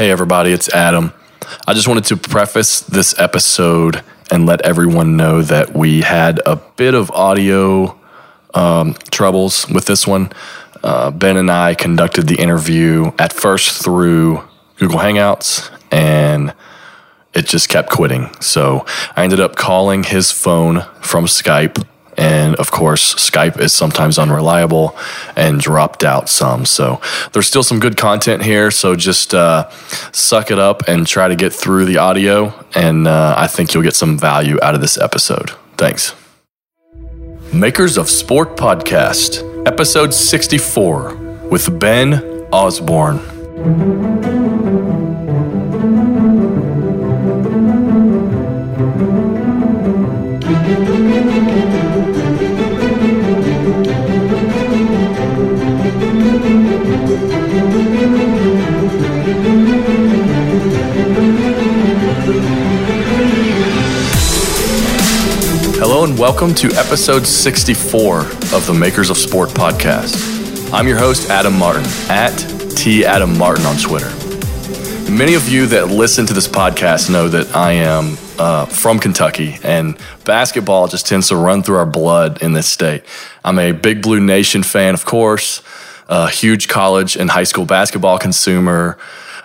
Hey, everybody, it's Adam. I just wanted to preface this episode and let everyone know that we had a bit of audio um, troubles with this one. Uh, ben and I conducted the interview at first through Google Hangouts, and it just kept quitting. So I ended up calling his phone from Skype and of course, Skype is sometimes unreliable and dropped out some. So there's still some good content here. So just uh, suck it up and try to get through the audio. And uh, I think you'll get some value out of this episode. Thanks. Makers of Sport Podcast, episode 64 with Ben Osborne. Welcome to episode 64 of the Makers of Sport podcast. I'm your host, Adam Martin, at T Adam Martin on Twitter. Many of you that listen to this podcast know that I am uh, from Kentucky, and basketball just tends to run through our blood in this state. I'm a Big Blue Nation fan, of course, a huge college and high school basketball consumer,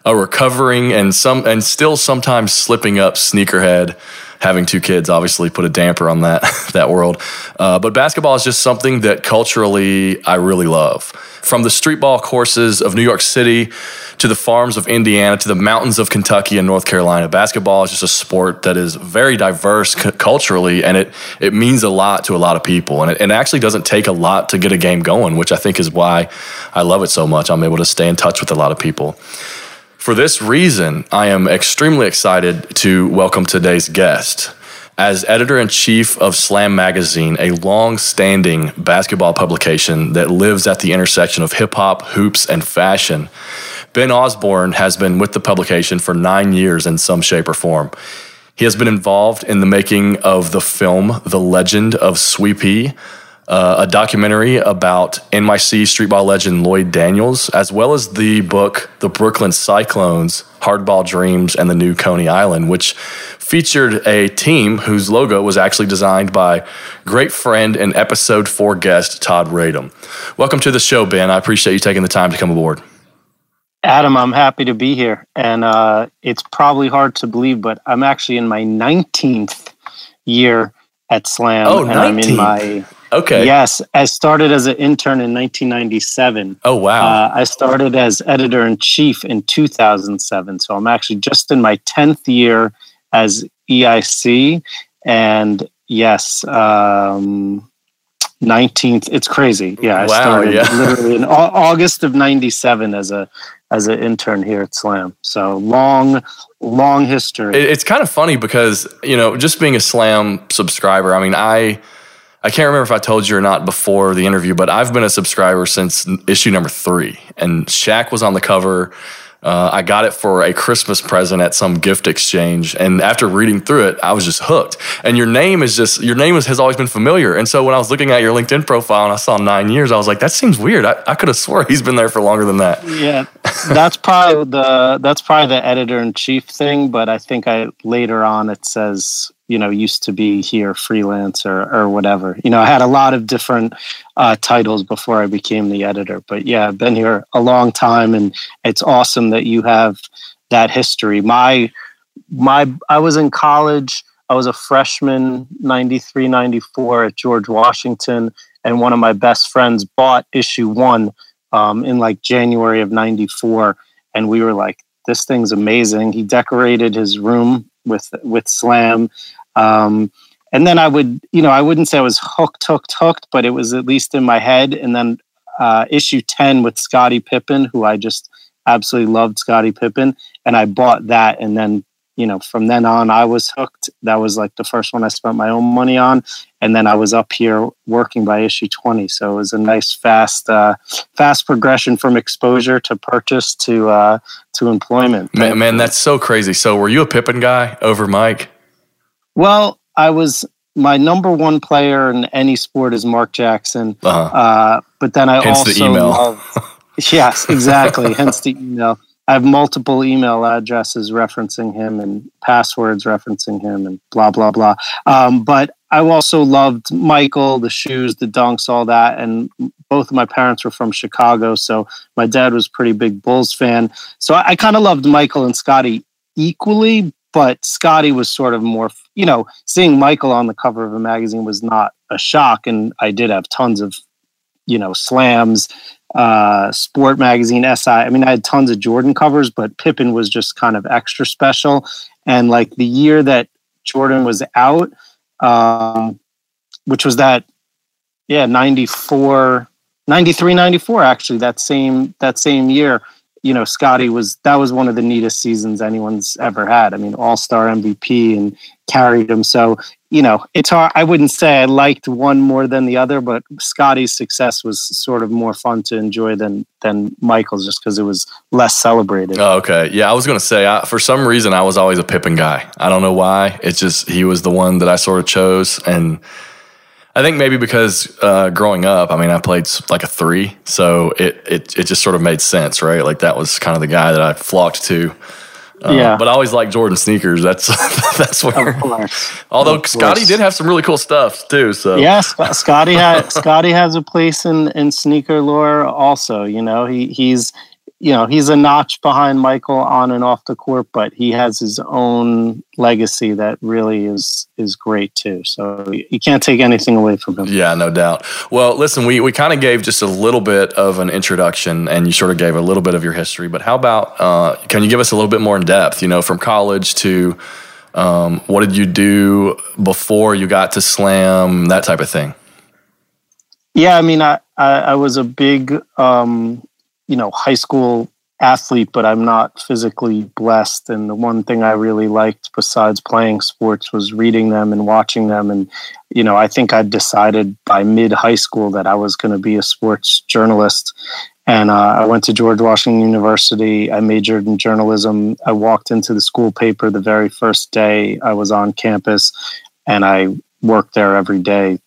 a recovering and some and still sometimes slipping up sneakerhead having two kids obviously put a damper on that that world. Uh, but basketball is just something that culturally I really love. From the street ball courses of New York City to the farms of Indiana to the mountains of Kentucky and North Carolina, basketball is just a sport that is very diverse c- culturally, and it it means a lot to a lot of people. And it, it actually doesn't take a lot to get a game going, which I think is why I love it so much. I'm able to stay in touch with a lot of people. For this reason, I am extremely excited to welcome today's guest. As editor in chief of Slam Magazine, a long standing basketball publication that lives at the intersection of hip hop, hoops, and fashion, Ben Osborne has been with the publication for nine years in some shape or form. He has been involved in the making of the film The Legend of Sweepy, uh, a documentary about NYC streetball legend Lloyd Daniels, as well as the book The Brooklyn Cyclones Hardball Dreams and the New Coney Island, which featured a team whose logo was actually designed by great friend and episode four guest Todd Radom. Welcome to the show, Ben. I appreciate you taking the time to come aboard. Adam, I'm happy to be here. And uh, it's probably hard to believe, but I'm actually in my 19th year at Slam. Oh, and 19th. I'm in my Okay. Yes, I started as an intern in 1997. Oh, wow. Uh, I started as editor in chief in 2007. So I'm actually just in my 10th year as EIC. And yes, um, 19th. It's crazy. Yeah, I Wow, started yeah. literally in August of 97 as a as an intern here at Slam. So long, long history. It's kind of funny because you know just being a slam subscriber i mean i i can't remember if i told you or not before the interview but i've been a subscriber since issue number three and Shaq was on the cover uh, I got it for a Christmas present at some gift exchange, and after reading through it, I was just hooked. And your name is just your name is, has always been familiar. And so when I was looking at your LinkedIn profile and I saw nine years, I was like, that seems weird. I, I could have swore he's been there for longer than that. yeah that's probably the that's probably the editor in chief thing but i think i later on it says you know used to be here freelance or or whatever you know i had a lot of different uh, titles before i became the editor but yeah i've been here a long time and it's awesome that you have that history my my i was in college i was a freshman 93 94 at george washington and one of my best friends bought issue one um, in like January of '94, and we were like, "This thing's amazing." He decorated his room with with Slam, um, and then I would, you know, I wouldn't say I was hooked, hooked, hooked, but it was at least in my head. And then uh, issue ten with Scottie Pippen, who I just absolutely loved, Scottie Pippen, and I bought that, and then. You know, from then on, I was hooked. That was like the first one I spent my own money on, and then I was up here working by issue twenty. So it was a nice, fast, uh, fast progression from exposure to purchase to uh, to employment. Man, man, that's so crazy. So were you a Pippen guy over Mike? well, I was my number one player in any sport is Mark Jackson, Uh-huh. uh, but then I Hence the also email. love. yes, exactly. Hence the email. I have multiple email addresses referencing him and passwords referencing him and blah blah blah. Um, but I also loved Michael, the shoes, the dunks, all that. And both of my parents were from Chicago, so my dad was pretty big Bulls fan. So I, I kind of loved Michael and Scottie equally, but Scottie was sort of more. You know, seeing Michael on the cover of a magazine was not a shock, and I did have tons of you know slams uh, Sport Magazine, SI. I mean, I had tons of Jordan covers, but Pippen was just kind of extra special. And like the year that Jordan was out, um, which was that, yeah, 94, 93, 94, actually, that same, that same year, you know, Scottie was, that was one of the neatest seasons anyone's ever had. I mean, all star MVP and carried him. So you know, it's hard. I wouldn't say I liked one more than the other, but Scottie's success was sort of more fun to enjoy than than Michael's, just because it was less celebrated. Oh, okay, yeah, I was gonna say I, for some reason I was always a Pippen guy. I don't know why. It's just he was the one that I sort of chose, and I think maybe because uh, growing up, I mean, I played like a three, so it it it just sort of made sense, right? Like that was kind of the guy that I flocked to. Uh, yeah, but I always like Jordan sneakers. That's that's where. Although Scottie did have some really cool stuff too. So yeah, Scottie has Scottie has a place in in sneaker lore. Also, you know, he he's you know he's a notch behind Michael on and off the court, but he has his own legacy that really is is great too. So you can't take anything away from him. Yeah, no doubt. Well, listen, we we kind of gave just a little bit of an introduction, and you sort of gave a little bit of your history. But how about uh, can you give us a little bit more in depth? You know, from college to um, what did you do before you got to slam that type of thing? Yeah, I mean, I I, I was a big um, you know high school athlete, but I'm not physically blessed. And the one thing I really liked besides playing sports was reading them and watching them. And, you know, I think I decided by mid high school that I was going to be a sports journalist. And uh, I went to George Washington University. I majored in journalism. I walked into the school paper the very first day I was on campus, and I worked there every day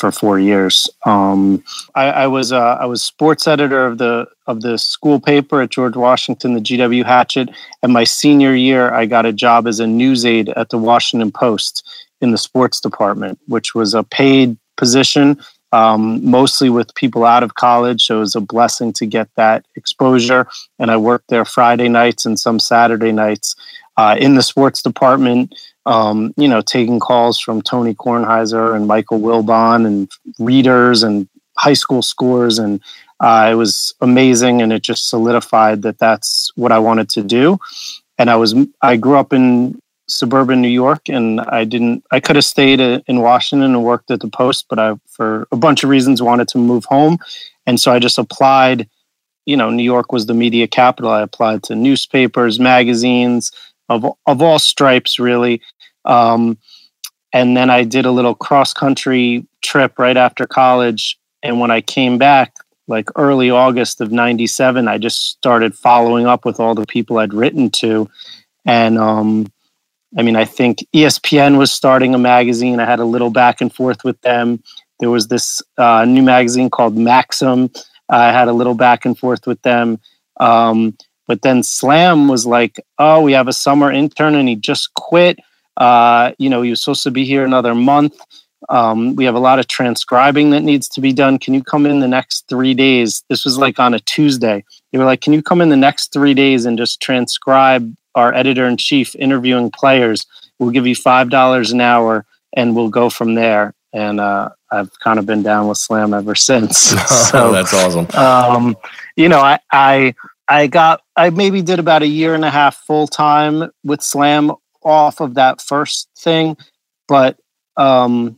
for four years. Um, I, I, was uh, I was sports editor of the of the school paper at George Washington, the GW Hatchet. And my senior year, I got a job as a news aide at the Washington Post in the sports department, which was a paid position, um, mostly with people out of college. So it was a blessing to get that exposure. And I worked there Friday nights and some Saturday nights uh, in the sports department um, you know, taking calls from Tony Kornheiser and Michael Wilbon and readers and high school scores. And uh, it was amazing. And it just solidified that that's what I wanted to do. And I was, I grew up in suburban New York and I didn't, I could have stayed in Washington and worked at the Post, but I, for a bunch of reasons, wanted to move home. And so I just applied, you know, New York was the media capital. I applied to newspapers, magazines, of of all stripes, really. Um, and then I did a little cross country trip right after college. And when I came back, like early August of '97, I just started following up with all the people I'd written to, and um, I mean, I think ESPN was starting a magazine. I had a little back and forth with them. There was this uh, new magazine called Maxim. I had a little back and forth with them. Um, but then Slam was like, oh, we have a summer intern and he just quit. Uh, you know, he was supposed to be here another month. Um, we have a lot of transcribing that needs to be done. Can you come in the next three days? This was like on a Tuesday. They were like, Can you come in the next three days and just transcribe our editor in chief interviewing players? We'll give you $5 an hour and we'll go from there. And uh, I've kind of been down with Slam ever since. so that's awesome. Um, you know, I, I I got I maybe did about a year and a half full time with Slam off of that first thing, but um,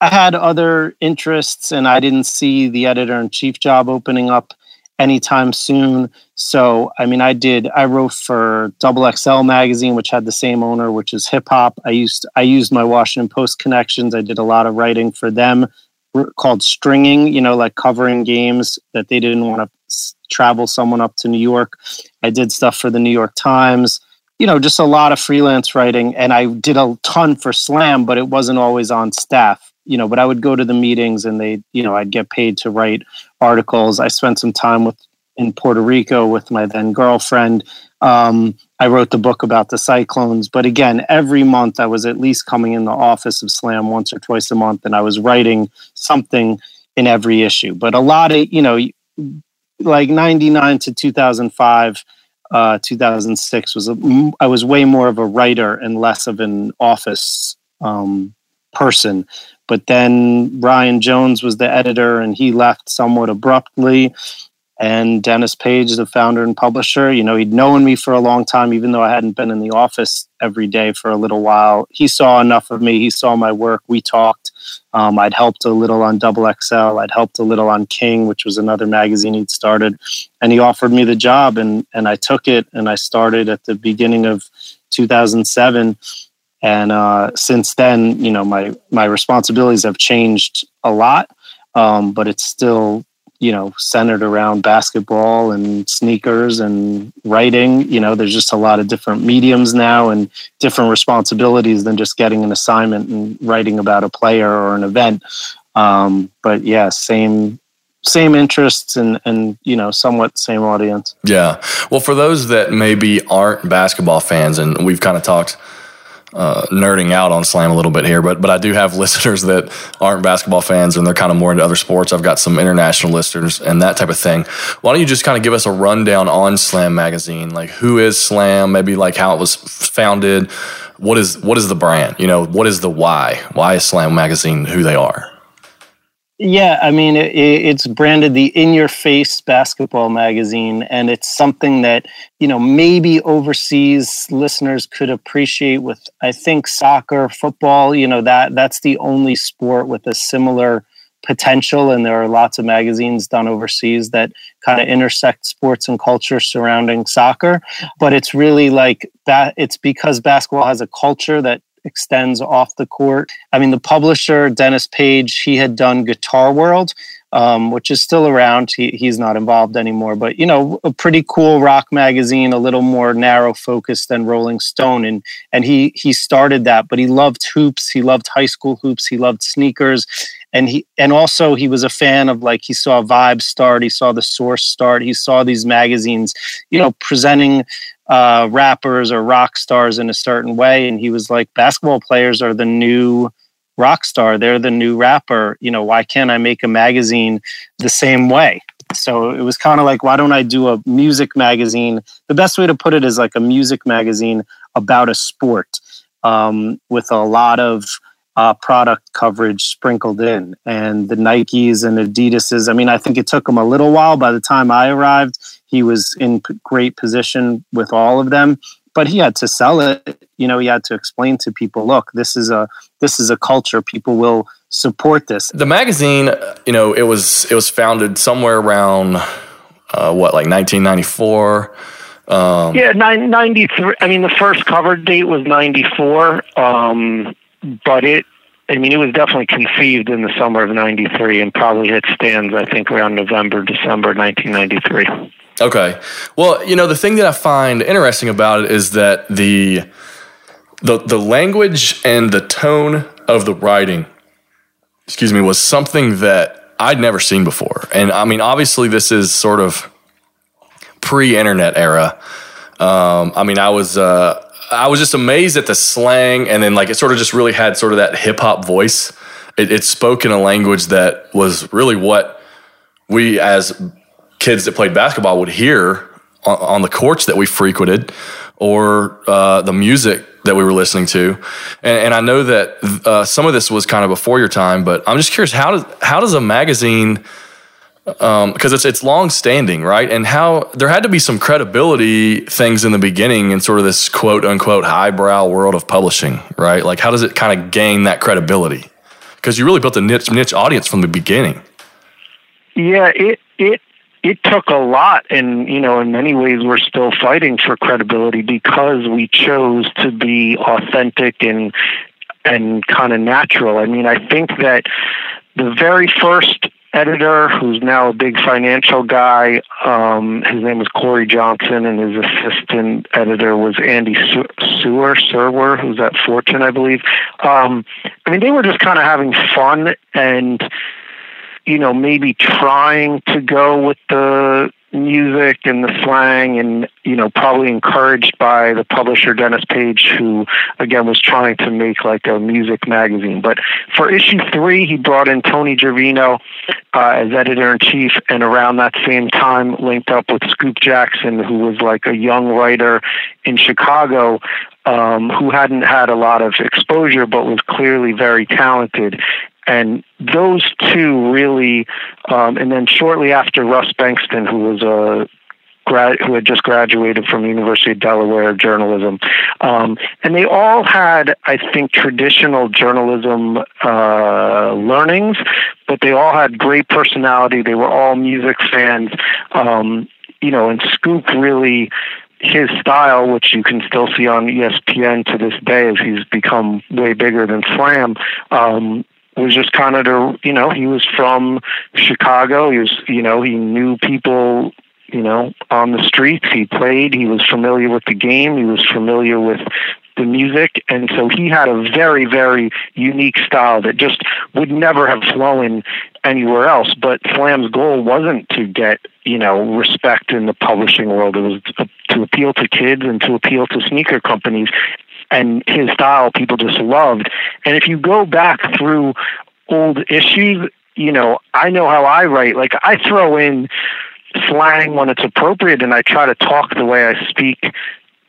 I had other interests and I didn't see the editor in chief job opening up anytime soon. So I mean, I did. I wrote for Double XL magazine, which had the same owner, which is hip hop. I used I used my Washington Post connections. I did a lot of writing for them called stringing. You know, like covering games that they didn't want to travel someone up to New York. I did stuff for the New York Times, you know, just a lot of freelance writing. And I did a ton for Slam, but it wasn't always on staff, you know, but I would go to the meetings and they, you know, I'd get paid to write articles. I spent some time with in Puerto Rico with my then girlfriend. Um, I wrote the book about the Cyclones. But again, every month I was at least coming in the office of Slam once or twice a month, and I was writing something in every issue. But a lot of, you know, like 99 to 2005, uh, 2006 was, a, I was way more of a writer and less of an office um, person. But then Ryan Jones was the editor and he left somewhat abruptly and Dennis Page, the founder and publisher, you know, he'd known me for a long time, even though I hadn't been in the office every day for a little while. He saw enough of me. He saw my work. We talked. Um, I'd helped a little on Double XL. I'd helped a little on King, which was another magazine he'd started. And he offered me the job, and and I took it. And I started at the beginning of 2007. And uh, since then, you know, my my responsibilities have changed a lot, um, but it's still you know centered around basketball and sneakers and writing. You know there's just a lot of different mediums now and different responsibilities than just getting an assignment and writing about a player or an event. Um, but yeah same same interests and and you know somewhat same audience. Yeah. Well for those that maybe aren't basketball fans and we've kind of talked uh, nerding out on slam a little bit here, but but I do have listeners that aren't basketball fans and they're kind of more into other sports. I've got some international listeners and that type of thing. Why don't you just kind of give us a rundown on Slam Magazine? Like who is Slam? Maybe like how it was founded. What is what is the brand? You know, what is the why? Why is Slam Magazine who they are? Yeah, I mean, it, it's branded the In Your Face Basketball Magazine, and it's something that you know maybe overseas listeners could appreciate. With I think soccer, football, you know that that's the only sport with a similar potential, and there are lots of magazines done overseas that kind of intersect sports and culture surrounding soccer. But it's really like that. It's because basketball has a culture that extends off the court. I mean, the publisher, Dennis Page, he had done Guitar World, um, which is still around. He, he's not involved anymore, but you know, a pretty cool rock magazine, a little more narrow focused than Rolling Stone. And and he he started that, but he loved hoops. He loved high school hoops. He loved sneakers. And he and also he was a fan of like he saw Vibe start, he saw the Source start, he saw these magazines, you know, presenting uh, rappers or rock stars in a certain way. And he was like, basketball players are the new rock star. They're the new rapper. You know, why can't I make a magazine the same way? So it was kind of like, why don't I do a music magazine? The best way to put it is like a music magazine about a sport um, with a lot of uh, product coverage sprinkled in. And the Nikes and Adidas's, I mean, I think it took him a little while. By the time I arrived, he was in great position with all of them. But he had to sell it. You know, he had to explain to people, look, this is a this is a culture. People will support this. The magazine, you know, it was it was founded somewhere around uh, what, like 1994. Um, yeah, 93. I mean, the first cover date was 94. Um, but it I mean, it was definitely conceived in the summer of '93 and probably hit stands, I think, around November, December 1993. Okay. Well, you know, the thing that I find interesting about it is that the the the language and the tone of the writing, excuse me, was something that I'd never seen before. And I mean, obviously, this is sort of pre-internet era. Um, I mean, I was. Uh, I was just amazed at the slang, and then like it sort of just really had sort of that hip hop voice. It, it spoke in a language that was really what we as kids that played basketball would hear on, on the courts that we frequented, or uh, the music that we were listening to. And, and I know that uh, some of this was kind of before your time, but I'm just curious how does how does a magazine because um, it's it's long standing, right? And how there had to be some credibility things in the beginning in sort of this quote unquote highbrow world of publishing, right? Like how does it kind of gain that credibility? Because you really built a niche niche audience from the beginning. Yeah, it it it took a lot and you know in many ways we're still fighting for credibility because we chose to be authentic and and kind of natural. I mean, I think that the very first editor who's now a big financial guy. Um, his name was Corey Johnson, and his assistant editor was Andy Sewer, Serwer, who's at Fortune, I believe. Um, I mean, they were just kind of having fun and, you know, maybe trying to go with the music and the slang and you know probably encouraged by the publisher Dennis Page who again was trying to make like a music magazine. But for issue 3 he brought in Tony Gervino uh, as editor in chief and around that same time linked up with Scoop Jackson who was like a young writer in Chicago um, who hadn't had a lot of exposure but was clearly very talented and those two really, um, and then shortly after Russ Bengtson, who was a grad, who had just graduated from University of Delaware journalism, um, and they all had, I think, traditional journalism uh, learnings, but they all had great personality. They were all music fans, um, you know, and Scoop really his style, which you can still see on ESPN to this day as he's become way bigger than Slam, um, was just kind of to, you know, he was from Chicago. He was, you know, he knew people, you know, on the streets. He played. He was familiar with the game. He was familiar with the music. And so he had a very, very unique style that just would never have flown anywhere else. But Slam's goal wasn't to get, you know, respect in the publishing world. It was to appeal to kids and to appeal to sneaker companies and his style people just loved. And if you go back through old issues, you know, I know how I write. Like I throw in slang when it's appropriate and I try to talk the way I speak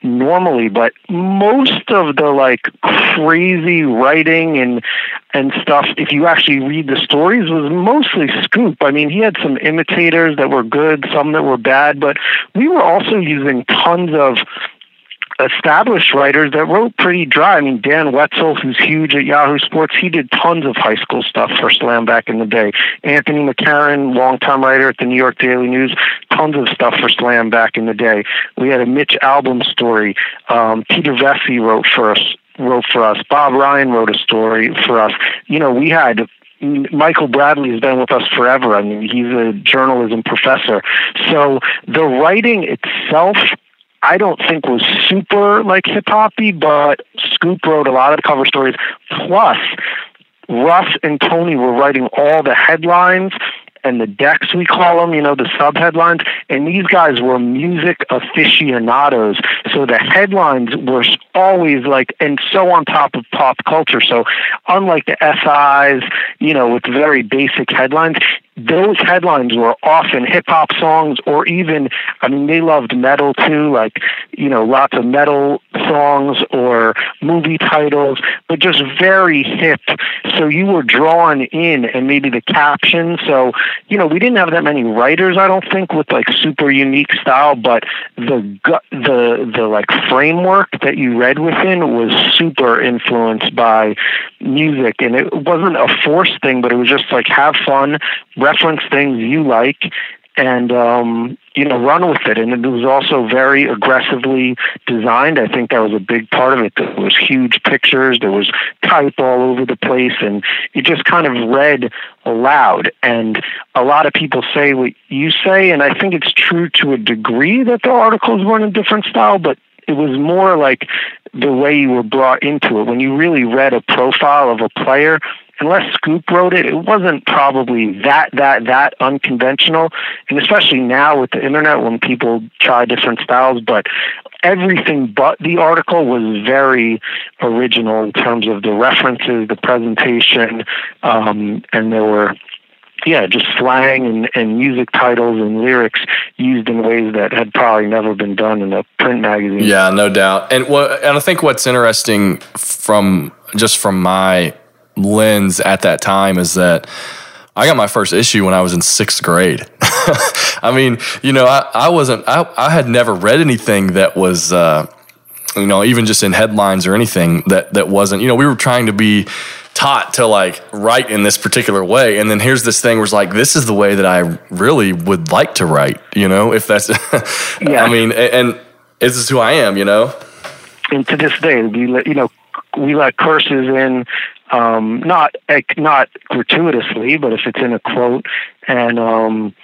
normally but most of the like crazy writing and and stuff if you actually read the stories was mostly scoop i mean he had some imitators that were good some that were bad but we were also using tons of established writers that wrote pretty dry. I mean, Dan Wetzel, who's huge at Yahoo Sports, he did tons of high school stuff for Slam back in the day. Anthony McCarron, longtime writer at the New York Daily News, tons of stuff for Slam back in the day. We had a Mitch Albom story. Um, Peter Vecsey wrote for us. Wrote for us. Bob Ryan wrote a story for us. You know, we had Michael Bradley has been with us forever. I mean, he's a journalism professor. So the writing itself I don't think was super like hip hoppy, but Scoop wrote a lot of cover stories. Plus, Russ and Tony were writing all the headlines and the decks we call them, you know, the sub headlines. And these guys were music aficionados. So the headlines were always like, and so on top of pop culture. So unlike the SIs, you know, with very basic headlines, those headlines were often hip hop songs or even I mean they loved metal too, like, you know, lots of metal songs or movie titles, but just very hip. So you were drawn in and maybe the caption. So, you know, we didn't have that many writers, I don't think, with like super unique style, but the the the like framework that you read within was super influenced by music and it wasn't a forced thing, but it was just like have fun reference things you like and um, you know run with it. And it was also very aggressively designed. I think that was a big part of it. There was huge pictures. There was type all over the place, and it just kind of read aloud. And a lot of people say what you say, and I think it's true to a degree that the articles were in a different style, but it was more like the way you were brought into it. When you really read a profile of a player, unless Scoop wrote it, it wasn't probably that that that unconventional. And especially now with the internet, when people try different styles, but everything but the article was very original in terms of the references, the presentation, um, and there were yeah, just slang and, and music titles and lyrics used in ways that had probably never been done in a print magazine. Yeah, no doubt. And what and I think what's interesting from just from my lens at that time is that I got my first issue when I was in sixth grade. I mean, you know, I, I wasn't, I, I had never read anything that was, uh, you know, even just in headlines or anything that, that wasn't, you know, we were trying to be taught to like write in this particular way. And then here's this thing where it's like, this is the way that I really would like to write, you know, if that's, yeah. I mean, and, and this is who I am, you know? And to this day, you know, we let curses in um, not not gratuitously, but if it's in a quote, and um,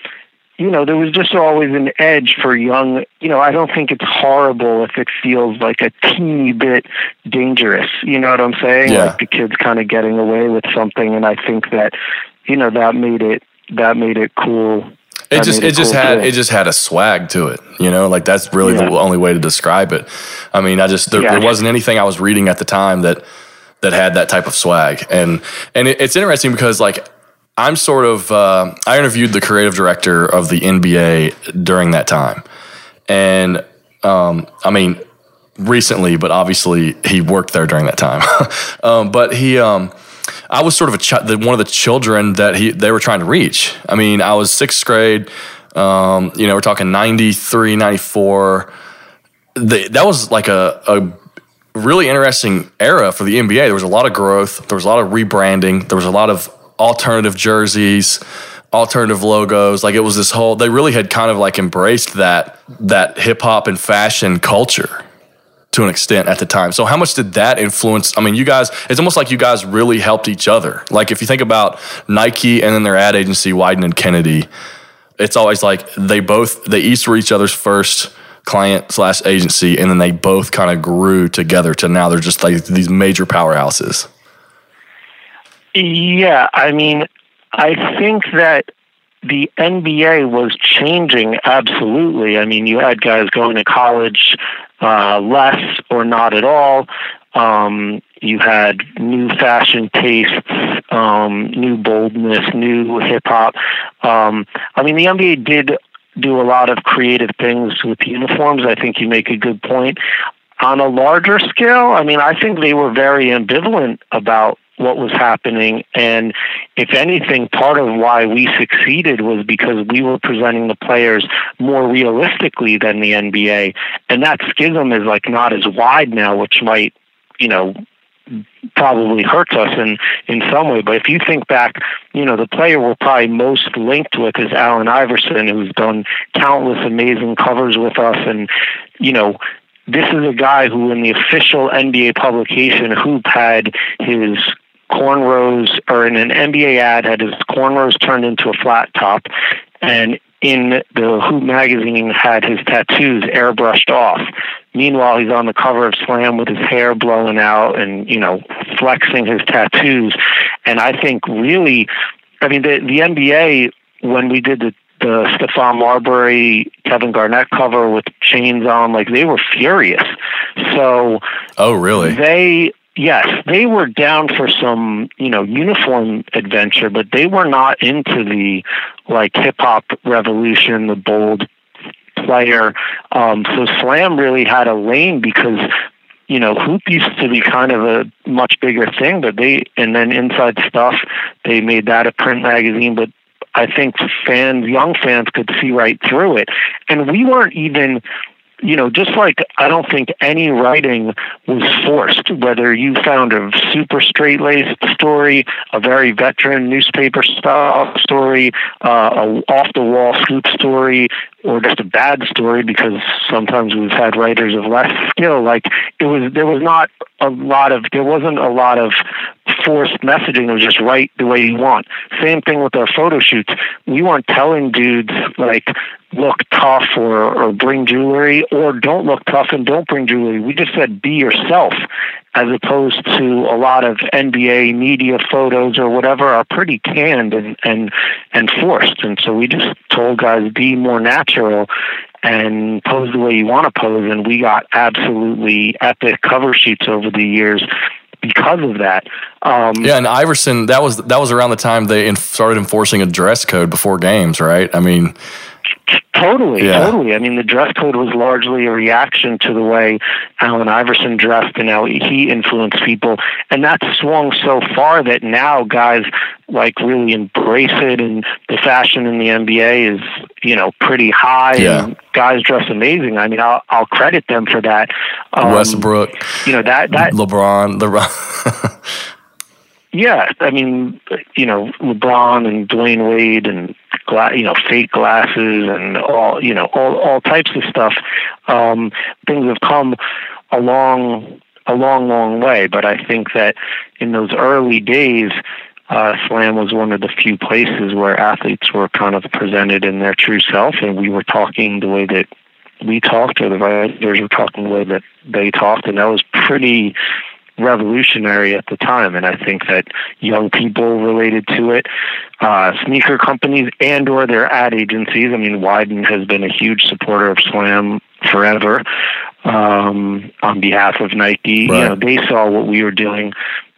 you know, there was just always an edge for young. You know, I don't think it's horrible if it feels like a teeny bit dangerous. You know what I'm saying? Yeah. Like the kids kind of getting away with something, and I think that, you know, that made it that made it cool it just it, it just cool had too. it just had a swag to it. You know, like that's really yeah. the only way to describe it. I mean, I just there, yeah. there, wasn't anything I was reading at the time that that had that type of swag, and and it, it's interesting because like I'm sort of uh, I interviewed the creative director of the NBA during that time, and um, I mean recently, but obviously he worked there during that time. um, but he. Um, I was sort of a ch- one of the children that he they were trying to reach. I mean, I was sixth grade. Um, you know, we're talking 93, 94. The, that was like a, a really interesting era for the NBA. There was a lot of growth. There was a lot of rebranding. There was a lot of alternative jerseys, alternative logos. Like it was this whole. They really had kind of like embraced that that hip hop and fashion culture to an extent at the time. So how much did that influence? I mean, you guys, it's almost like you guys really helped each other. Like if you think about Nike and then their ad agency, Wieden and Kennedy, it's always like they both they each were each other's first client slash agency, and then they both kind of grew together to now they're just like these major powerhouses. Yeah, I mean, I think that the NBA was changing absolutely. I mean, you had guys going to college uh, less or not at all. Um, you had new fashion tastes, um, new boldness, new hip hop. Um, I mean, the NBA did do a lot of creative things with uniforms. I think you make a good point. On a larger scale, I mean, I think they were very ambivalent about what was happening. And if anything, part of why we succeeded was because we were presenting the players more realistically than the NBA. And that schism is like not as wide now, which might, you know, probably hurts us in in some way. But if you think back, you know, the player we're probably most linked with is Allen Iverson, who's done countless amazing covers with us, and you know. This is a guy who, in the official NBA publication, Hoop had his cornrows, or in an NBA ad, had his cornrows turned into a flat top, and in the Hoop magazine had his tattoos airbrushed off. Meanwhile, he's on the cover of Slam with his hair blowing out and you know flexing his tattoos. And I think really, I mean, the the NBA when we did the the Stephon Marbury, Kevin Garnett cover with chains on, like they were furious. So, oh really? They yes, they were down for some, you know, uniform adventure, but they were not into the like hip hop revolution, the bold player. Um, so Slam really had a lane because you know, hoop used to be kind of a much bigger thing, but they and then inside stuff they made that a print magazine, but I think fans, young fans, could see right through it, and we weren't even you know, just like I don't think any writing was forced, whether you found a super straight laced story, a very veteran newspaper style story, uh, a off the wall scoop story, or just a bad story because sometimes we've had writers of less skill. Like it was, there was not a lot of, there wasn't a lot of forced messaging. Was just write the way you want. Same thing with our photo shoots. We weren't telling dudes like look tough or, or bring jewelry or don't look tough and don't bring jewelry. We just said be yourself as opposed to a lot of NBA media photos or whatever are pretty canned and, and, and forced. And so we just told guys be more natural and pose the way you want to pose. And we got absolutely epic cover sheets over the years because of that. Um, yeah, and Iverson, that was that was around the time they started enforcing a dress code before games, right? I mean, Totally, yeah. totally. I mean, the dress code was largely a reaction to the way Allen Iverson dressed and how he influenced people. And that swung so far that now guys like really embrace it and the fashion in the NBA is, you know, pretty high yeah. and guys dress amazing. I mean, I'll, I'll credit them for that. Um, Westbrook, you know, that, that LeBron, LeBron. yeah, I mean, you know, LeBron and Dwyane Wade and gla- you know, fake glasses and all, you know, all all types of stuff. Um, things have come a long, a long, long way. But I think that in those early days, uh, Slam was one of the few places where athletes were kind of presented in their true self, and we were talking the way that we talked, or the writers were talking the way that they talked, and that was pretty revolutionary at the time. And I think that young people related to it, uh, sneaker companies and or their ad agencies. I mean, Wieden has been a huge supporter of Slam forever um, on behalf of Nike. Right. You know, they saw what we were doing.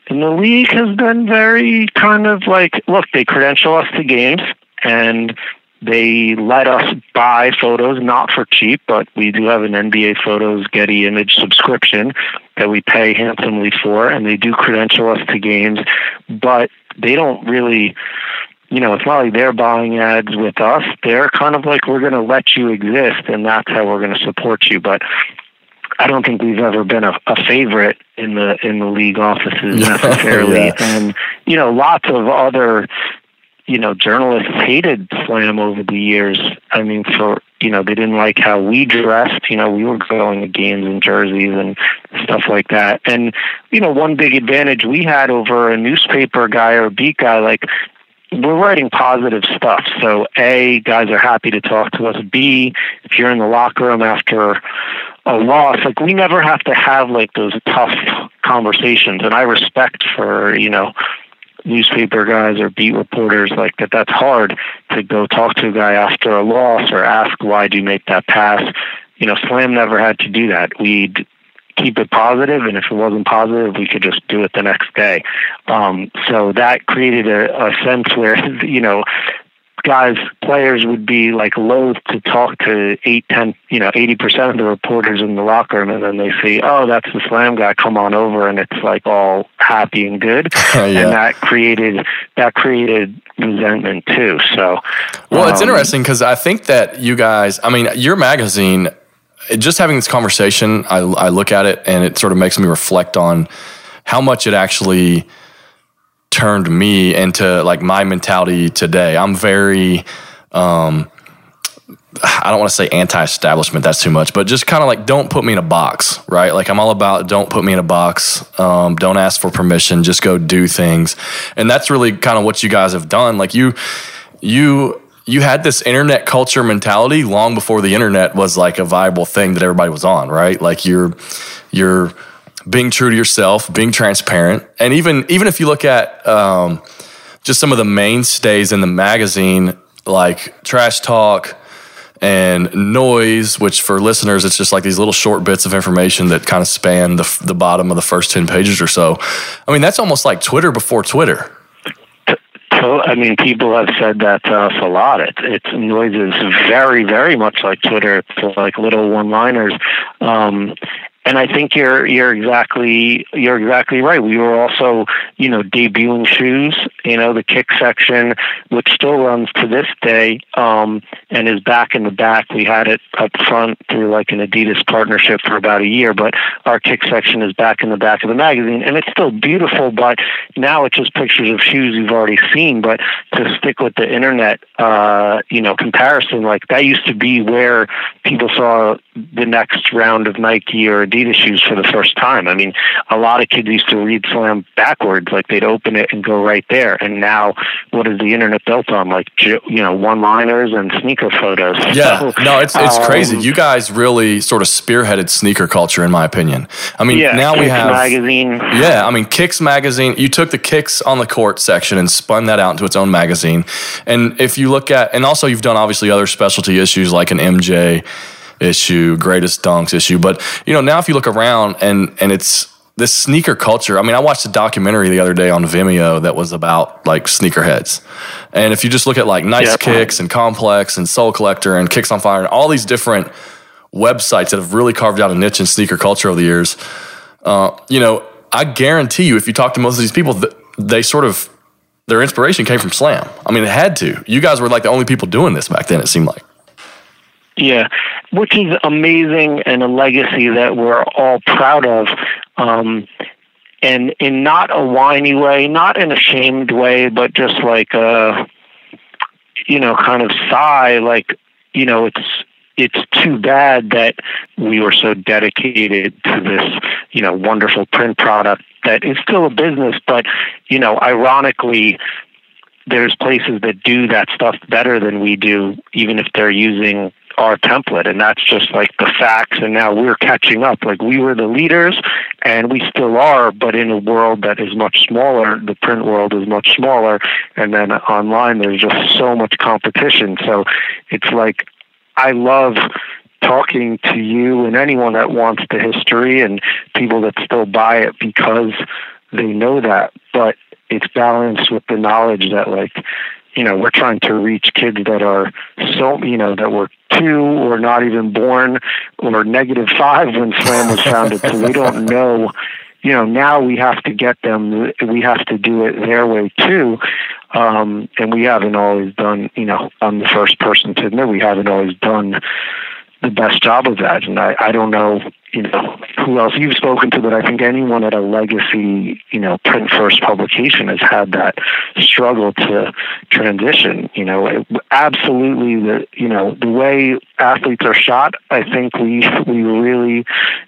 And the league has been very kind of like, look, they credential us to games and they let us buy photos, not for cheap, but we do have an NBA Photos Getty Image subscription that we pay handsomely for, and they do credential us to games, but they don't really, you know, it's not like they're buying ads with us. They're kind of like, we're going to let you exist, and that's how we're going to support you. But I don't think we've ever been a, a favorite in the in the league offices necessarily, yeah. and you know, lots of other you know, journalists hated Slam over the years. I mean, for you know, they didn't like how we dressed. You know, we were going to games in jerseys and stuff like that. And you know, one big advantage we had over a newspaper guy or a beat guy, like we're writing positive stuff. So A, guys are happy to talk to us. B, if you're in the locker room after a loss, like we never have to have like those tough conversations. And I respect for, you know, newspaper guys or beat reporters like that that's hard to go talk to a guy after a loss or ask why do you make that pass? You know slam never had to do that. We'd keep it positive and if it wasn't positive we could just do it the next day. Um, so that created a, a sense where you know guys, players would be like loath to talk to eight, ten, you know, eighty percent of the reporters in the locker room, and then they see, oh, that's the slam guy, come on over, and it's like all happy and good, yeah. and that created that created resentment too. So, well, um, it's interesting because I think that you guys, I mean, your magazine, just having this conversation, I, I look at it and it sort of makes me reflect on how much it actually turned me into like my mentality today. I'm very, um, I don't want to say anti-establishment. That's too much, but just kind of like don't put me in a box, right? Like I'm all about don't put me in a box. Um, don't ask for permission. Just go do things, and that's really kind of what you guys have done. Like you, you, you had this internet culture mentality long before the internet was like a viable thing that everybody was on, right? Like you're, you're being true to yourself, being transparent, and even even if you look at um, just some of the mainstays in the magazine, like trash talk and noise, which for listeners, it's just like these little short bits of information that kind of span the the bottom of the first ten pages or so. I mean, that's almost like Twitter before Twitter. I mean, people have said that to us a lot. It, it's noise is very, very much like Twitter. It's like little one-liners, um, and I think you're you're exactly you're exactly right. We were also you know debuting shoes, you know the kick section, which still runs to this day, um, and is back in the back. We had it up front through like an Adidas partnership for about a year, but our kick section is back in the back of the magazine, and it's still beautiful. But now it's just pictures of shoes you've already seen. But to stick with the internet, uh, you know, comparison, like that used to be where people saw the next round of Nike or Adidas Shoes for the first time. I mean, a lot of kids used to read Slam backwards, like they'd open it and go right there. And now, what is the internet built on? Like, you know, one-liners and sneaker photos. Yeah, so, no, it's it's um, crazy. You guys really sort of spearheaded sneaker culture, in my opinion. I mean, yeah, now Kicks we have magazine. Yeah, I mean, Kicks magazine. You took the Kicks on the court section and spun that out into its own magazine. And if you look at, and also you've done obviously other specialty issues like an MJ issue, greatest dunks issue. But you know, now if you look around and and it's this sneaker culture. I mean, I watched a documentary the other day on Vimeo that was about like sneakerheads. And if you just look at like Nice yep. Kicks and Complex and Sole Collector and Kicks on Fire and all these different websites that have really carved out a niche in sneaker culture over the years, uh, you know, I guarantee you, if you talk to most of these people, they sort of their inspiration came from Slam. I mean, it had to. You guys were like the only people doing this back then. It seemed like. Yeah, which is amazing and a legacy that we're all proud of. Um, and in not a whiny way, not in a shamed way, but just like a, you know, kind of sigh, like, you know, it's it's too bad that we were so dedicated to this, you know, wonderful print product that is still a business, but you know, ironically, there's places that do that stuff better than we do, even if they're using our template and that's just like the facts and now we're catching up. Like we were the leaders and we still are but in a world that is much smaller the print world is much smaller and then online there's just so much competition. So it's like i love talking to you and anyone that wants the history and people that still buy it because they know that but it's balanced with the knowledge that like you know we're trying to reach kids that are so you know that were two or not even born or negative five when slam was founded. So we don't know you know now we have to get them we have to do it their way too. Um and we haven't always done you know i'm the first person to admit we haven't always done the best job of that. And I, I don't know, you know, who else you've spoken to, but I think anyone at a legacy, you know, print first publication has had that struggle to transition. You know, it, absolutely the you know the way athletes are shot. I think we we really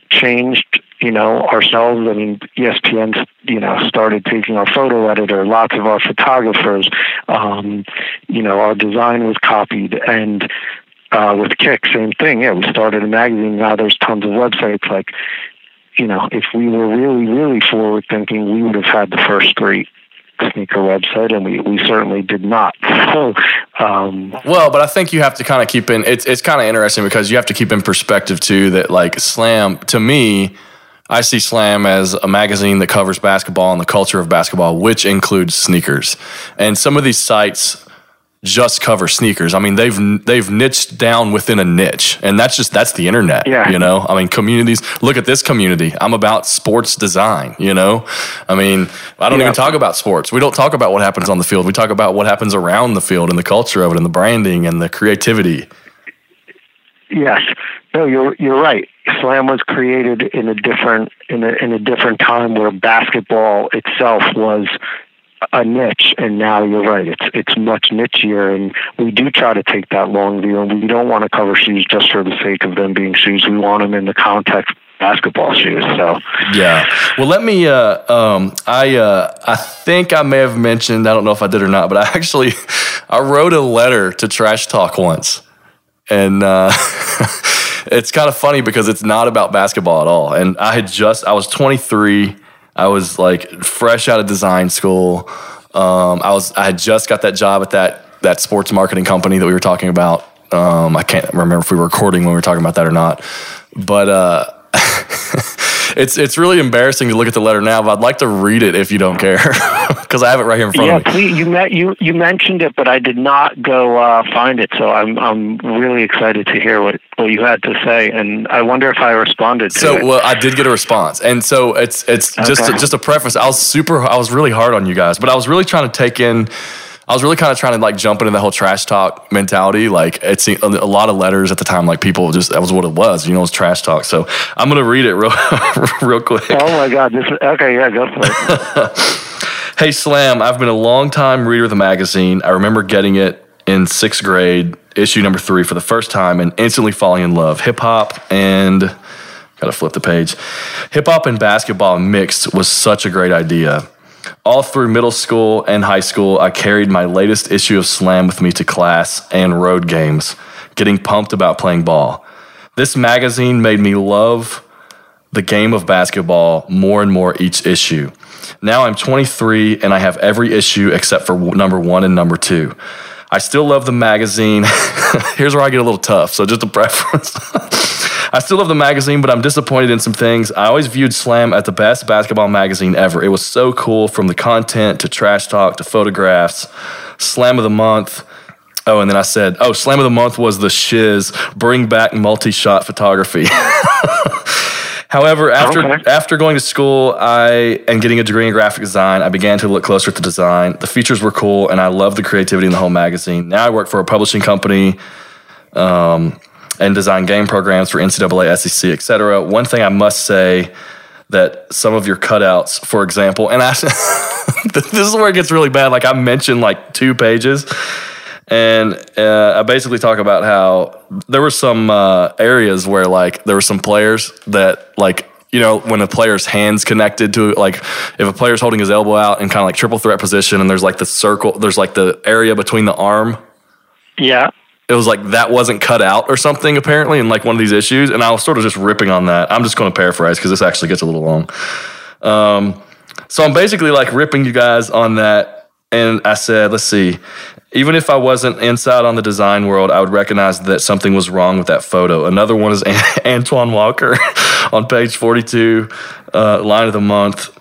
changed. You know ourselves. I mean, ESPN, you know, started taking our photo editor. Lots of our photographers, um, you know, our design was copied, and uh, with Kick, same thing. Yeah, we started a magazine. Now there's tons of websites. Like, you know, if we were really, really forward thinking, we would have had the first great sneaker website, and we, we certainly did not. So, um, well, but I think you have to kind of keep in. It's it's kind of interesting because you have to keep in perspective too that like Slam to me. I see Slam as a magazine that covers basketball and the culture of basketball, which includes sneakers. And some of these sites just cover sneakers. I mean, they've they've niched down within a niche, and that's just that's the internet. Yeah. You know, I mean, communities. Look at this community. I'm about sports design. You know, I mean, I don't yeah. even talk about sports. We don't talk about what happens on the field. We talk about what happens around the field and the culture of it, and the branding and the creativity. Yes. No, you're you're right. Slam was created in a different in a in a different time where basketball itself was a niche and now you're right it's it's much nichier and we do try to take that long view and we don't want to cover shoes just for the sake of them being shoes we want them in the context basketball shoes so. Yeah. Well let me uh um i uh i think i may have mentioned i don't know if i did or not but i actually i wrote a letter to trash talk once and uh it's kind of funny because it's not about basketball at all and i had just i was 23 I was like fresh out of design school. Um, I was I had just got that job at that that sports marketing company that we were talking about. Um, I can't remember if we were recording when we were talking about that or not, but uh, it's it's really embarrassing to look at the letter now. But I'd like to read it if you don't care, because I have it right here in front yeah, of me. Please, you met you you mentioned it, but I did not go uh, find it. So I'm I'm really excited to hear what, what you had to say, and I wonder if I responded. so it. well, I did get a response, and so it's it's okay. just a, just a preface. I was super. I was really hard on you guys, but I was really trying to take in I was really kind of trying to like jump into the whole trash talk mentality. Like it's a lot of letters at the time. Like people just that was what it was. You know, it was trash talk. So I'm gonna read it real real quick. Oh my god! This is, okay, yeah, go for it. hey Slam, I've been a long time reader of the magazine. I remember getting it in sixth grade, issue number three for the first time, and instantly falling in love. Hip hop and gotta flip the page. Hip hop and basketball mixed was such a great idea. All through middle school and high school, I carried my latest issue of Slam with me to class and road games, getting pumped about playing ball. This magazine made me love the game of basketball more and more each issue. Now I'm 23 and I have every issue except for number one and number two. I still love the magazine. Here's where I get a little tough, so just a preference. I still love the magazine, but I'm disappointed in some things. I always viewed Slam as the best basketball magazine ever. It was so cool from the content to trash talk to photographs. Slam of the month. Oh, and then I said, oh, Slam of the month was the shiz. Bring back multi shot photography. However, after okay. after going to school, I and getting a degree in graphic design, I began to look closer at the design. The features were cool, and I love the creativity in the whole magazine. Now I work for a publishing company. Um, and design game programs for NCAA, SEC, etc. One thing I must say that some of your cutouts, for example, and I, this is where it gets really bad. Like I mentioned, like two pages, and uh, I basically talk about how there were some uh, areas where like there were some players that like you know, when a player's hands connected to like if a player's holding his elbow out in kind of like triple threat position and there's like the circle, there's like the area between the arm. Yeah it was like that wasn't cut out or something apparently in like one of these issues, and I was sort of just ripping on that. I'm just going to paraphrase because this actually gets a little long. Um, so I'm basically like ripping you guys on that, and I said, let's see. Even if I wasn't inside on the design world, I would recognize that something was wrong with that photo. Another one is Antoine Walker on page 42, uh, line of the month.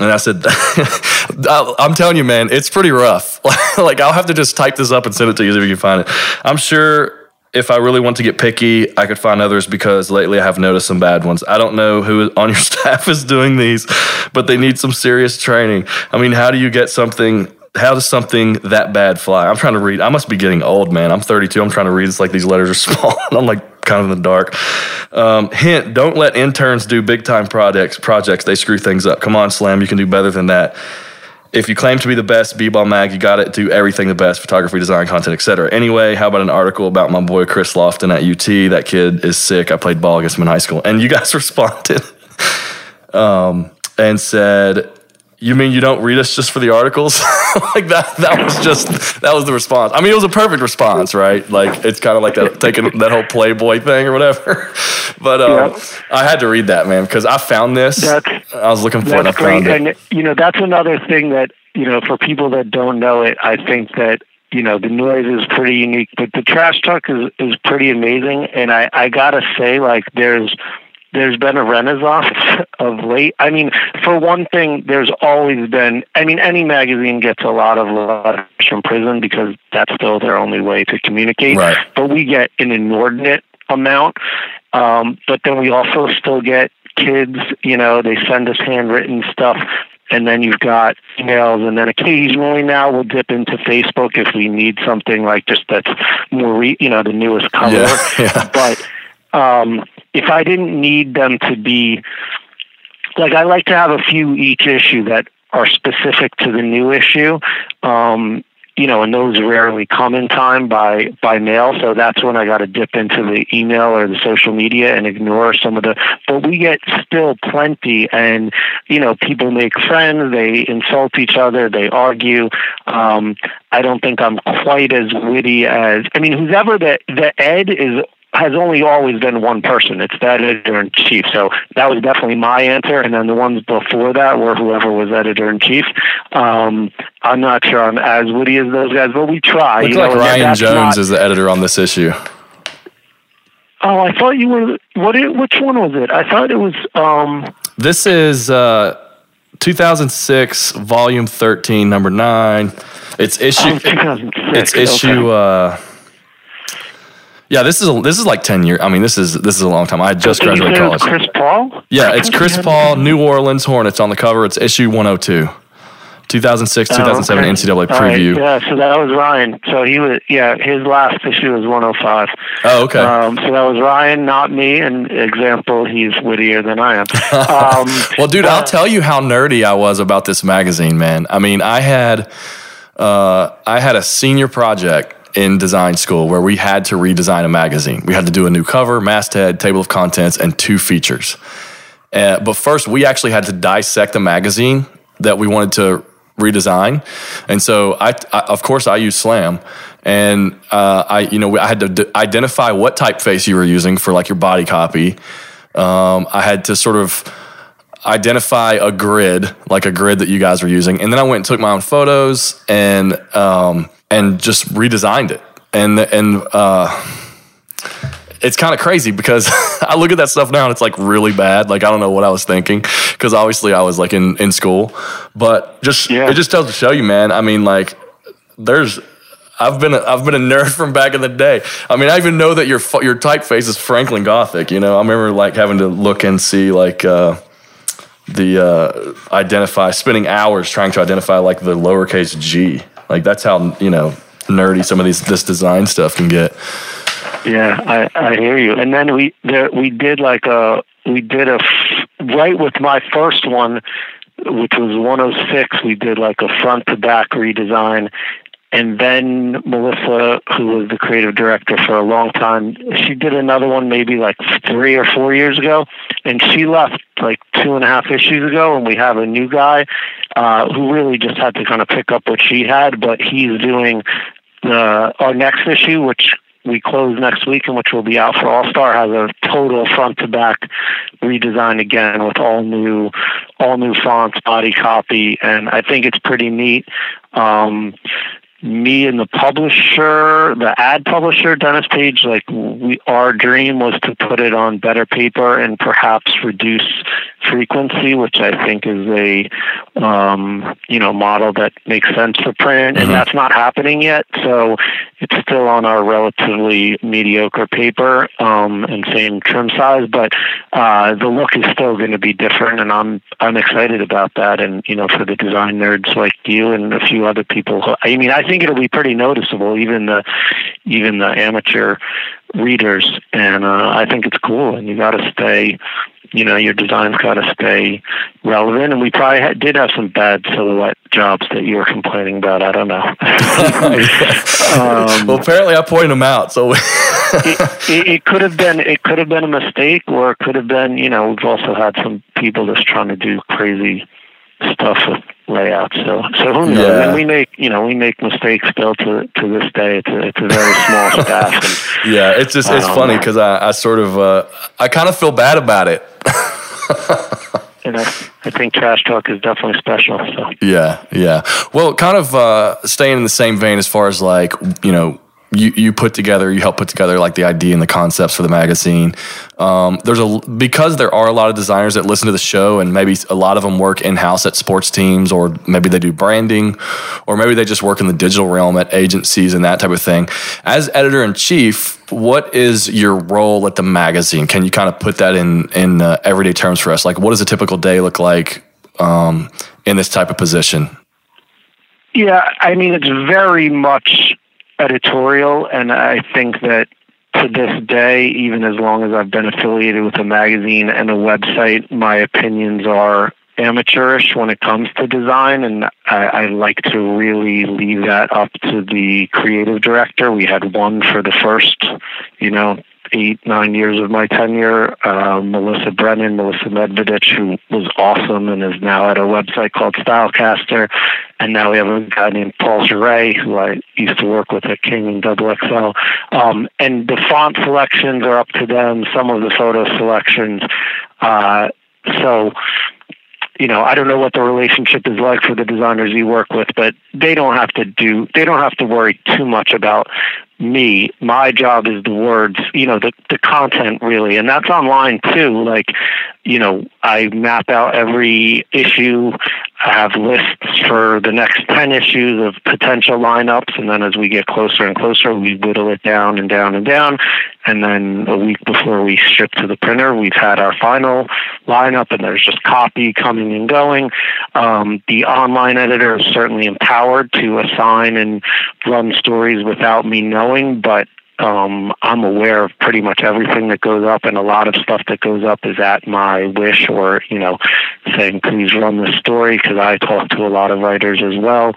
And I said, I'm telling you, man, it's pretty rough. like, I'll have to just type this up and send it to you if you can find it. I'm sure if I really want to get picky, I could find others because lately I have noticed some bad ones. I don't know who on your staff is doing these, but they need some serious training. I mean, how do you get something? How does something that bad fly? I'm trying to read. I must be getting old, man. I'm 32. I'm trying to read. It's like these letters are small. I'm like kind of in the dark. Um, hint: Don't let interns do big time projects. Projects they screw things up. Come on, Slam. You can do better than that if you claim to be the best b-ball mag you got to do everything the best photography design content etc anyway how about an article about my boy chris lofton at ut that kid is sick i played ball against him in high school and you guys responded um, and said you mean you don't read us just for the articles? like that that was just that was the response. I mean it was a perfect response, right? Like it's kind of like that taking that whole Playboy thing or whatever. but um, yeah. I had to read that, man, because I found this. That's, I was looking for it. I found great. it. And you know, that's another thing that, you know, for people that don't know it, I think that you know the noise is pretty unique but the trash talk is is pretty amazing and i i gotta say like there's there's been a renaissance of late. I mean, for one thing, there's always been. I mean, any magazine gets a lot of letters from prison because that's still their only way to communicate. Right. But we get an inordinate amount. Um, but then we also still get kids. You know, they send us handwritten stuff. And then you've got emails, and then occasionally now we'll dip into Facebook if we need something like just that's more, re- you know, the newest color. Yeah, yeah. But um, if I didn't need them to be like I like to have a few each issue that are specific to the new issue. Um, you know, and those rarely come in time by by mail. So that's when I got to dip into the email or the social media and ignore some of the. But we get still plenty, and you know, people make friends. They insult each other. They argue. Um, I don't think I'm quite as witty as. I mean, whoever the the Ed is has only always been one person. It's that editor in chief. So that was definitely my answer. And then the ones before that were whoever was editor in chief. Um, I'm not sure I'm as witty as those guys, but we try. Looks you like Ryan Jones not, is the editor on this issue. Oh, I thought you were. What? Which one was it? I thought it was. Um, this is uh, 2006, volume 13, number nine. It's issue. Oh, 2006. It's issue. Okay. Uh, yeah, this is a, this is like ten years. I mean, this is this is a long time. I just graduated college. Chris Paul. Yeah, it's Chris Paul, New Orleans Hornets on the cover. It's issue one hundred oh two. 2006 2007 okay. NCAA preview. Right. Yeah, so that was Ryan. So he was, yeah, his last issue was 105. Oh, okay. Um, so that was Ryan, not me. And example, he's wittier than I am. Um, well, dude, uh, I'll tell you how nerdy I was about this magazine, man. I mean, I had, uh, I had a senior project in design school where we had to redesign a magazine. We had to do a new cover, masthead, table of contents, and two features. Uh, but first, we actually had to dissect the magazine that we wanted to redesign. And so, I, I of course, I use Slam, and uh, I, you know, I had to d- identify what typeface you were using for like your body copy. Um, I had to sort of identify a grid, like a grid that you guys were using, and then I went and took my own photos and um, and just redesigned it. And and uh, it's kind of crazy because I look at that stuff now and it's like really bad. Like I don't know what I was thinking because obviously I was like in in school, but just yeah. it just tells to show you, man. I mean, like there's I've been a, I've been a nerd from back in the day. I mean, I even know that your your typeface is Franklin Gothic. You know, I remember like having to look and see like uh, the uh, identify spending hours trying to identify like the lowercase g. Like that's how you know nerdy some of these this design stuff can get. Yeah, I, I hear you. And then we there we did like a we did a right with my first one, which was 106. We did like a front to back redesign, and then Melissa, who was the creative director for a long time, she did another one maybe like three or four years ago, and she left like two and a half issues ago, and we have a new guy uh, who really just had to kind of pick up what she had, but he's doing the our next issue, which we close next week and which will be out for All Star, has a total front to back redesign again with all new, all new fonts, body copy, and I think it's pretty neat. Um, me and the publisher, the ad publisher, Dennis Page, like we, our dream was to put it on better paper and perhaps reduce frequency, which I think is a um, you know model that makes sense for print, and mm-hmm. that's not happening yet. So it's still on our relatively mediocre paper um, and same trim size, but uh, the look is still going to be different, and I'm I'm excited about that. And you know, for the design nerds like you and a few other people, I mean, I think it'll be pretty noticeable, even the even the amateur readers, and uh, I think it's cool. And you got to stay you know your design's got to stay relevant. And we probably had, did have some bad silhouette jobs that you were complaining about. I don't know. Um, well apparently i pointed them out so it, it, it, could have been it could have been a mistake or it could have been you know we've also had some people just trying to do crazy stuff with layouts so so who knows yeah. and we make you know we make mistakes still to to this day it's a, it's a very small staff and, yeah it's just it's funny because I, I sort of uh, i kind of feel bad about it and I, I think trash talk is definitely special. So yeah, yeah. Well, kind of uh, staying in the same vein as far as like you know you, you put together, you help put together like the idea and the concepts for the magazine. Um, there's a because there are a lot of designers that listen to the show, and maybe a lot of them work in house at sports teams, or maybe they do branding, or maybe they just work in the digital realm at agencies and that type of thing. As editor in chief, what is your role at the magazine? Can you kind of put that in in uh, everyday terms for us? Like, what does a typical day look like um, in this type of position? Yeah, I mean, it's very much editorial, and I think that to this day, even as long as I've been affiliated with a magazine and a website, my opinions are amateurish when it comes to design, and I, I, like to really leave that up to the creative director. We had one for the first, you know, eight, nine years of my tenure. Uh, Melissa Brennan, Melissa Medvedich, who was awesome and is now at a website called Stylecaster. And now we have a guy named Paul Giray, who I used to work with at King and Double XL. Um, and the font selections are up to them, some of the photo selections. Uh, so you know, I don't know what the relationship is like for the designers you work with, but they don't have to do, they don't have to worry too much about me my job is the words you know the the content really. And that's online too. Like you know i map out every issue. I have lists for the next 10 issues of potential lineups. And then as we get closer and closer we whittle it down and down and down. And then a week before we ship to the printer we've had our final lineup and there's just copy coming and going. Um, the online editor is certainly empowered to assign and run stories without me knowing but um, I'm aware of pretty much everything that goes up, and a lot of stuff that goes up is at my wish or, you know, saying, please run this story because I talk to a lot of writers as well.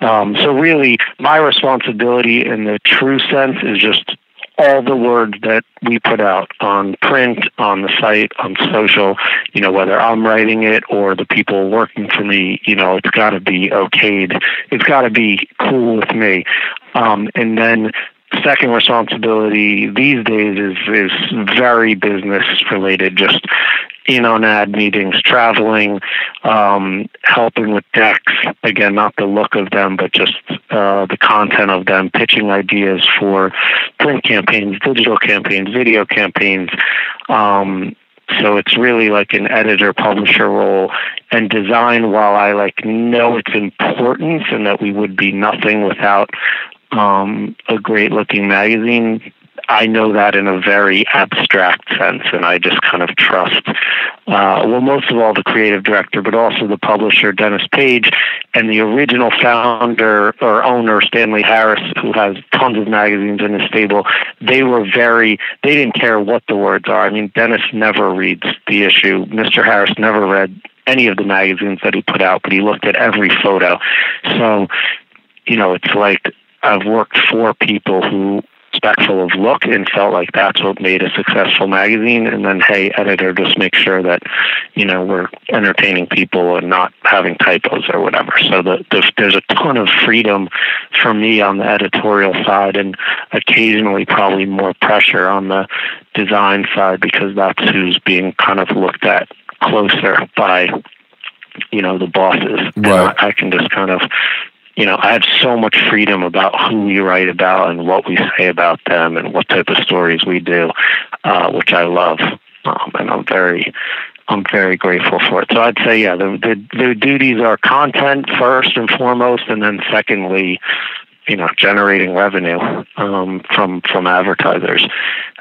Um, so, really, my responsibility in the true sense is just all the words that we put out on print, on the site, on social, you know, whether I'm writing it or the people working for me, you know, it's got to be okayed. It's got to be cool with me. Um, and then second responsibility these days is is very business related just in on ad meetings traveling um, helping with decks. Again not the look of them but just uh, the content of them pitching ideas for print campaigns digital campaigns video campaigns. Um, so it's really like an editor publisher role and design while I like know its importance and that we would be nothing without um, a great looking magazine. I know that in a very abstract sense, and I just kind of trust, uh, well, most of all, the creative director, but also the publisher, Dennis Page, and the original founder or owner, Stanley Harris, who has tons of magazines in his stable. They were very, they didn't care what the words are. I mean, Dennis never reads the issue. Mr. Harris never read any of the magazines that he put out, but he looked at every photo. So, you know, it's like I've worked for people who respectful of look and felt like that's what made a successful magazine. And then, hey, editor, just make sure that, you know, we're entertaining people and not having typos or whatever. So the, the, there's a ton of freedom for me on the editorial side and occasionally probably more pressure on the design side because that's who's being kind of looked at closer by you know the bosses right. I, I can just kind of you know, I have so much freedom about who we write about and what we say about them and what type of stories we do, uh, which I love. Um, and I'm very, I'm very grateful for it. So I'd say, yeah, the, the, the duties are content first and foremost, and then secondly, you know, generating revenue um, from from advertisers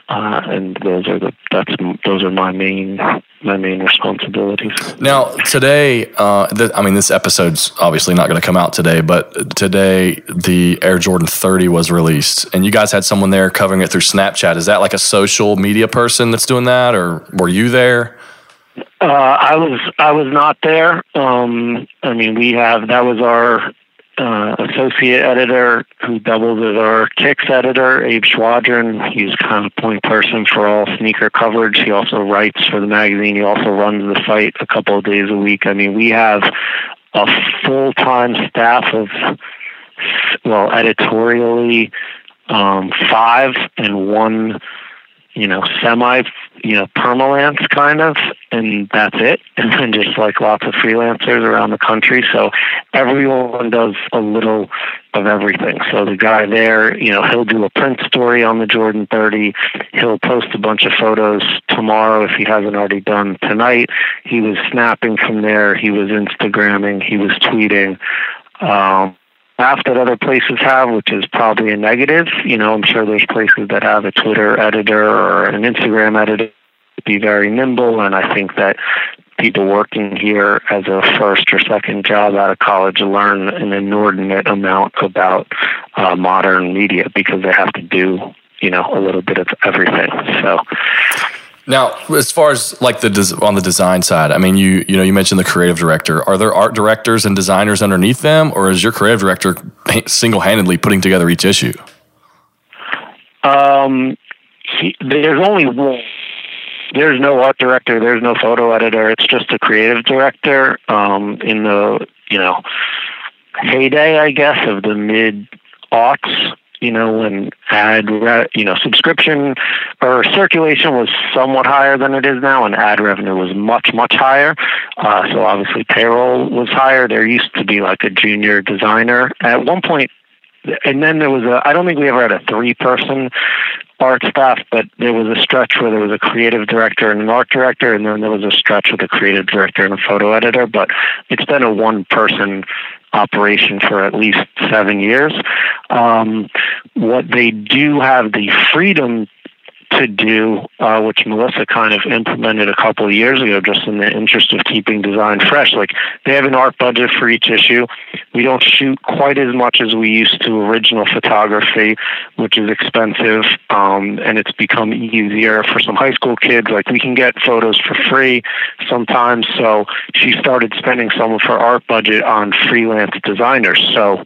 uh, and those are the that's those are my main my main responsibilities. Now today, uh, the, I mean, this episode's obviously not going to come out today, but today the Air Jordan 30 was released, and you guys had someone there covering it through Snapchat. Is that like a social media person that's doing that, or were you there? Uh, I was I was not there. Um, I mean, we have that was our uh, associate editor who doubles as our kicks editor, Abe Schwadron. He's kind of point person for all sneaker coverage. He also writes for the magazine. He also runs the site a couple of days a week. I mean, we have a full time staff of, well, editorially, um, five and one you know, semi, you know, permalance kind of, and that's it. And then just like lots of freelancers around the country. So everyone does a little of everything. So the guy there, you know, he'll do a print story on the Jordan 30. He'll post a bunch of photos tomorrow if he hasn't already done tonight. He was snapping from there. He was Instagramming. He was tweeting. Um, Half that other places have, which is probably a negative. You know, I'm sure there's places that have a Twitter editor or an Instagram editor be very nimble, and I think that people working here as a first or second job out of college learn an inordinate amount about uh, modern media because they have to do you know a little bit of everything. So now, as far as like the on the design side, I mean, you you know you mentioned the creative director. Are there art directors and designers underneath them, or is your creative director single handedly putting together each issue? Um, he, there's only one. There's no art director. There's no photo editor. It's just a creative director. Um, in the you know heyday, I guess, of the mid aughts, you know, when ad, re- you know, subscription or circulation was somewhat higher than it is now, and ad revenue was much, much higher. Uh, so obviously payroll was higher. There used to be like a junior designer at one point, and then there was a. I don't think we ever had a three-person art staff, but there was a stretch where there was a creative director and an art director, and then there was a stretch with a creative director and a photo editor. But it's been a one-person operation for at least seven years. Um, what they do have the freedom to do, uh, which Melissa kind of implemented a couple of years ago, just in the interest of keeping design fresh. Like they have an art budget for each issue. We don't shoot quite as much as we used to original photography, which is expensive, um, and it's become easier for some high school kids. Like we can get photos for free sometimes. So she started spending some of her art budget on freelance designers. So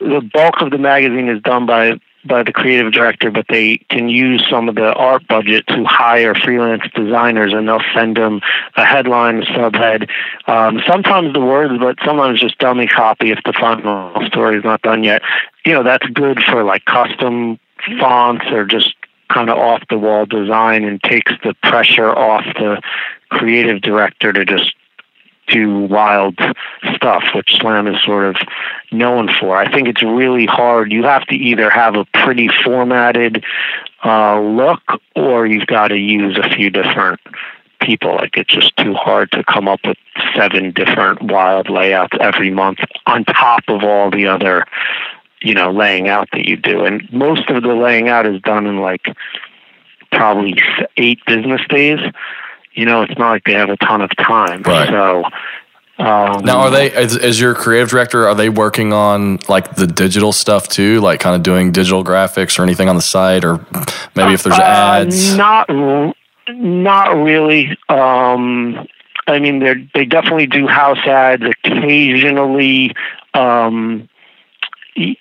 the bulk of the magazine is done by by the creative director, but they can use some of the art budget to hire freelance designers, and they'll send them a headline, a subhead, um, sometimes the words, but sometimes just dummy copy if the final story is not done yet. You know, that's good for like custom fonts or just kind of off the wall design and takes the pressure off the creative director to just do wild stuff, which slam is sort of known for. I think it's really hard. You have to either have a pretty formatted uh, look, or you've got to use a few different people. Like it's just too hard to come up with seven different wild layouts every month on top of all the other, you know, laying out that you do. And most of the laying out is done in like probably eight business days you know, it's not like they have a ton of time. Right. So um, now, are they as, as, your creative director? Are they working on like the digital stuff too, like kind of doing digital graphics or anything on the site, or maybe if there's uh, ads? Not, not really. Um, I mean, they they definitely do house ads occasionally. Um,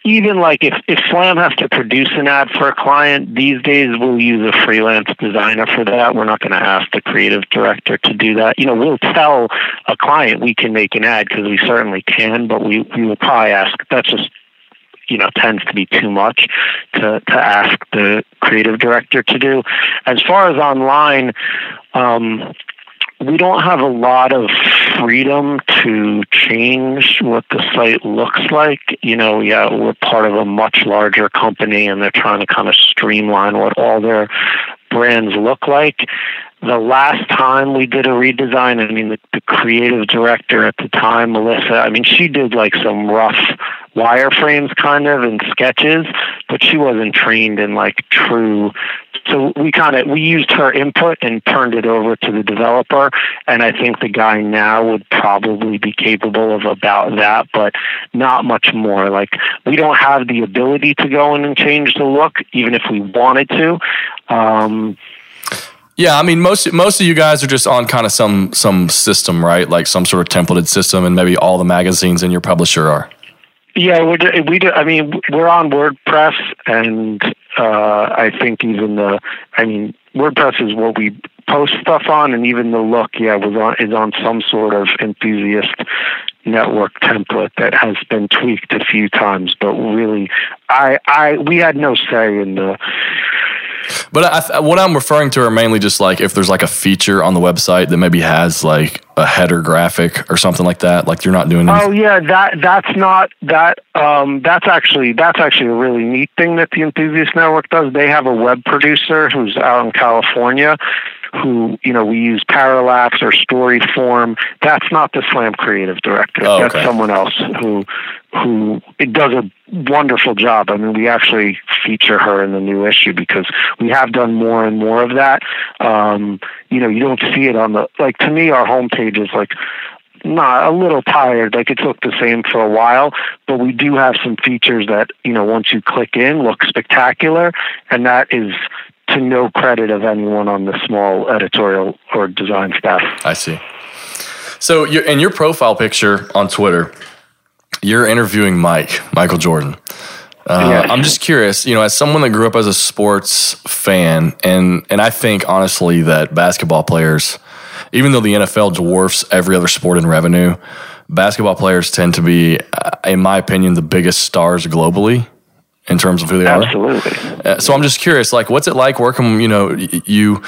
even like if, if Slam has to produce an ad for a client, these days we'll use a freelance designer for that. We're not going to ask the creative director to do that. You know, we'll tell a client we can make an ad because we certainly can, but we, we will probably ask, that's just you know tends to be too much to to ask the creative director to do. As far as online, um, we don't have a lot of freedom to change what the site looks like. You know, yeah, we're part of a much larger company and they're trying to kind of streamline what all their brands look like. The last time we did a redesign, I mean, the, the creative director at the time, Melissa, I mean, she did like some rough wireframes kind of and sketches, but she wasn't trained in like true. So we kind of we used her input and turned it over to the developer, and I think the guy now would probably be capable of about that, but not much more. Like we don't have the ability to go in and change the look, even if we wanted to. Um, yeah, I mean most most of you guys are just on kind of some some system, right? Like some sort of templated system, and maybe all the magazines in your publisher are. Yeah, we do, we do. I mean, we're on WordPress, and uh, I think even the. I mean, WordPress is what we post stuff on, and even the look, yeah, was on is on some sort of enthusiast network template that has been tweaked a few times. But really, I, I, we had no say in the but I, what I'm referring to are mainly just like if there's like a feature on the website that maybe has like a header graphic or something like that. Like you're not doing. Anything. Oh yeah, that that's not that. Um, that's actually that's actually a really neat thing that the Enthusiast Network does. They have a web producer who's out in California who you know we use parallax or story form. that's not the slam creative director oh, okay. that's someone else who who it does a wonderful job i mean we actually feature her in the new issue because we have done more and more of that um you know you don't see it on the like to me our homepage is like not a little tired like it's looked the same for a while but we do have some features that you know once you click in look spectacular and that is to no credit of anyone on the small editorial or design staff. I see. So, you in your profile picture on Twitter, you're interviewing Mike, Michael Jordan. Uh, yes. I'm just curious, you know, as someone that grew up as a sports fan, and and I think honestly that basketball players, even though the NFL dwarfs every other sport in revenue, basketball players tend to be, uh, in my opinion, the biggest stars globally in terms of who they Absolutely. are. Absolutely. Uh, so I'm just curious, like, what's it like working? You know, you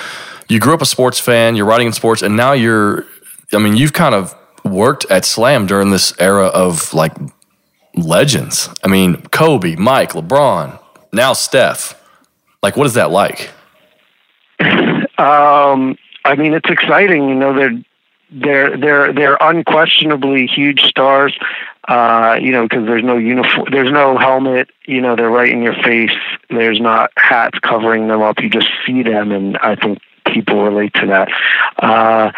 you grew up a sports fan, you're writing in sports, and now you're. I mean, you've kind of worked at Slam during this era of like legends. I mean, Kobe, Mike, LeBron, now Steph. Like, what is that like? Um, I mean, it's exciting. You know, they're they're they're they're unquestionably huge stars. Uh, you know, because there's no uniform, there's no helmet. You know, they're right in your face. There's not hats covering them up. You just see them, and I think people relate to that. Uh,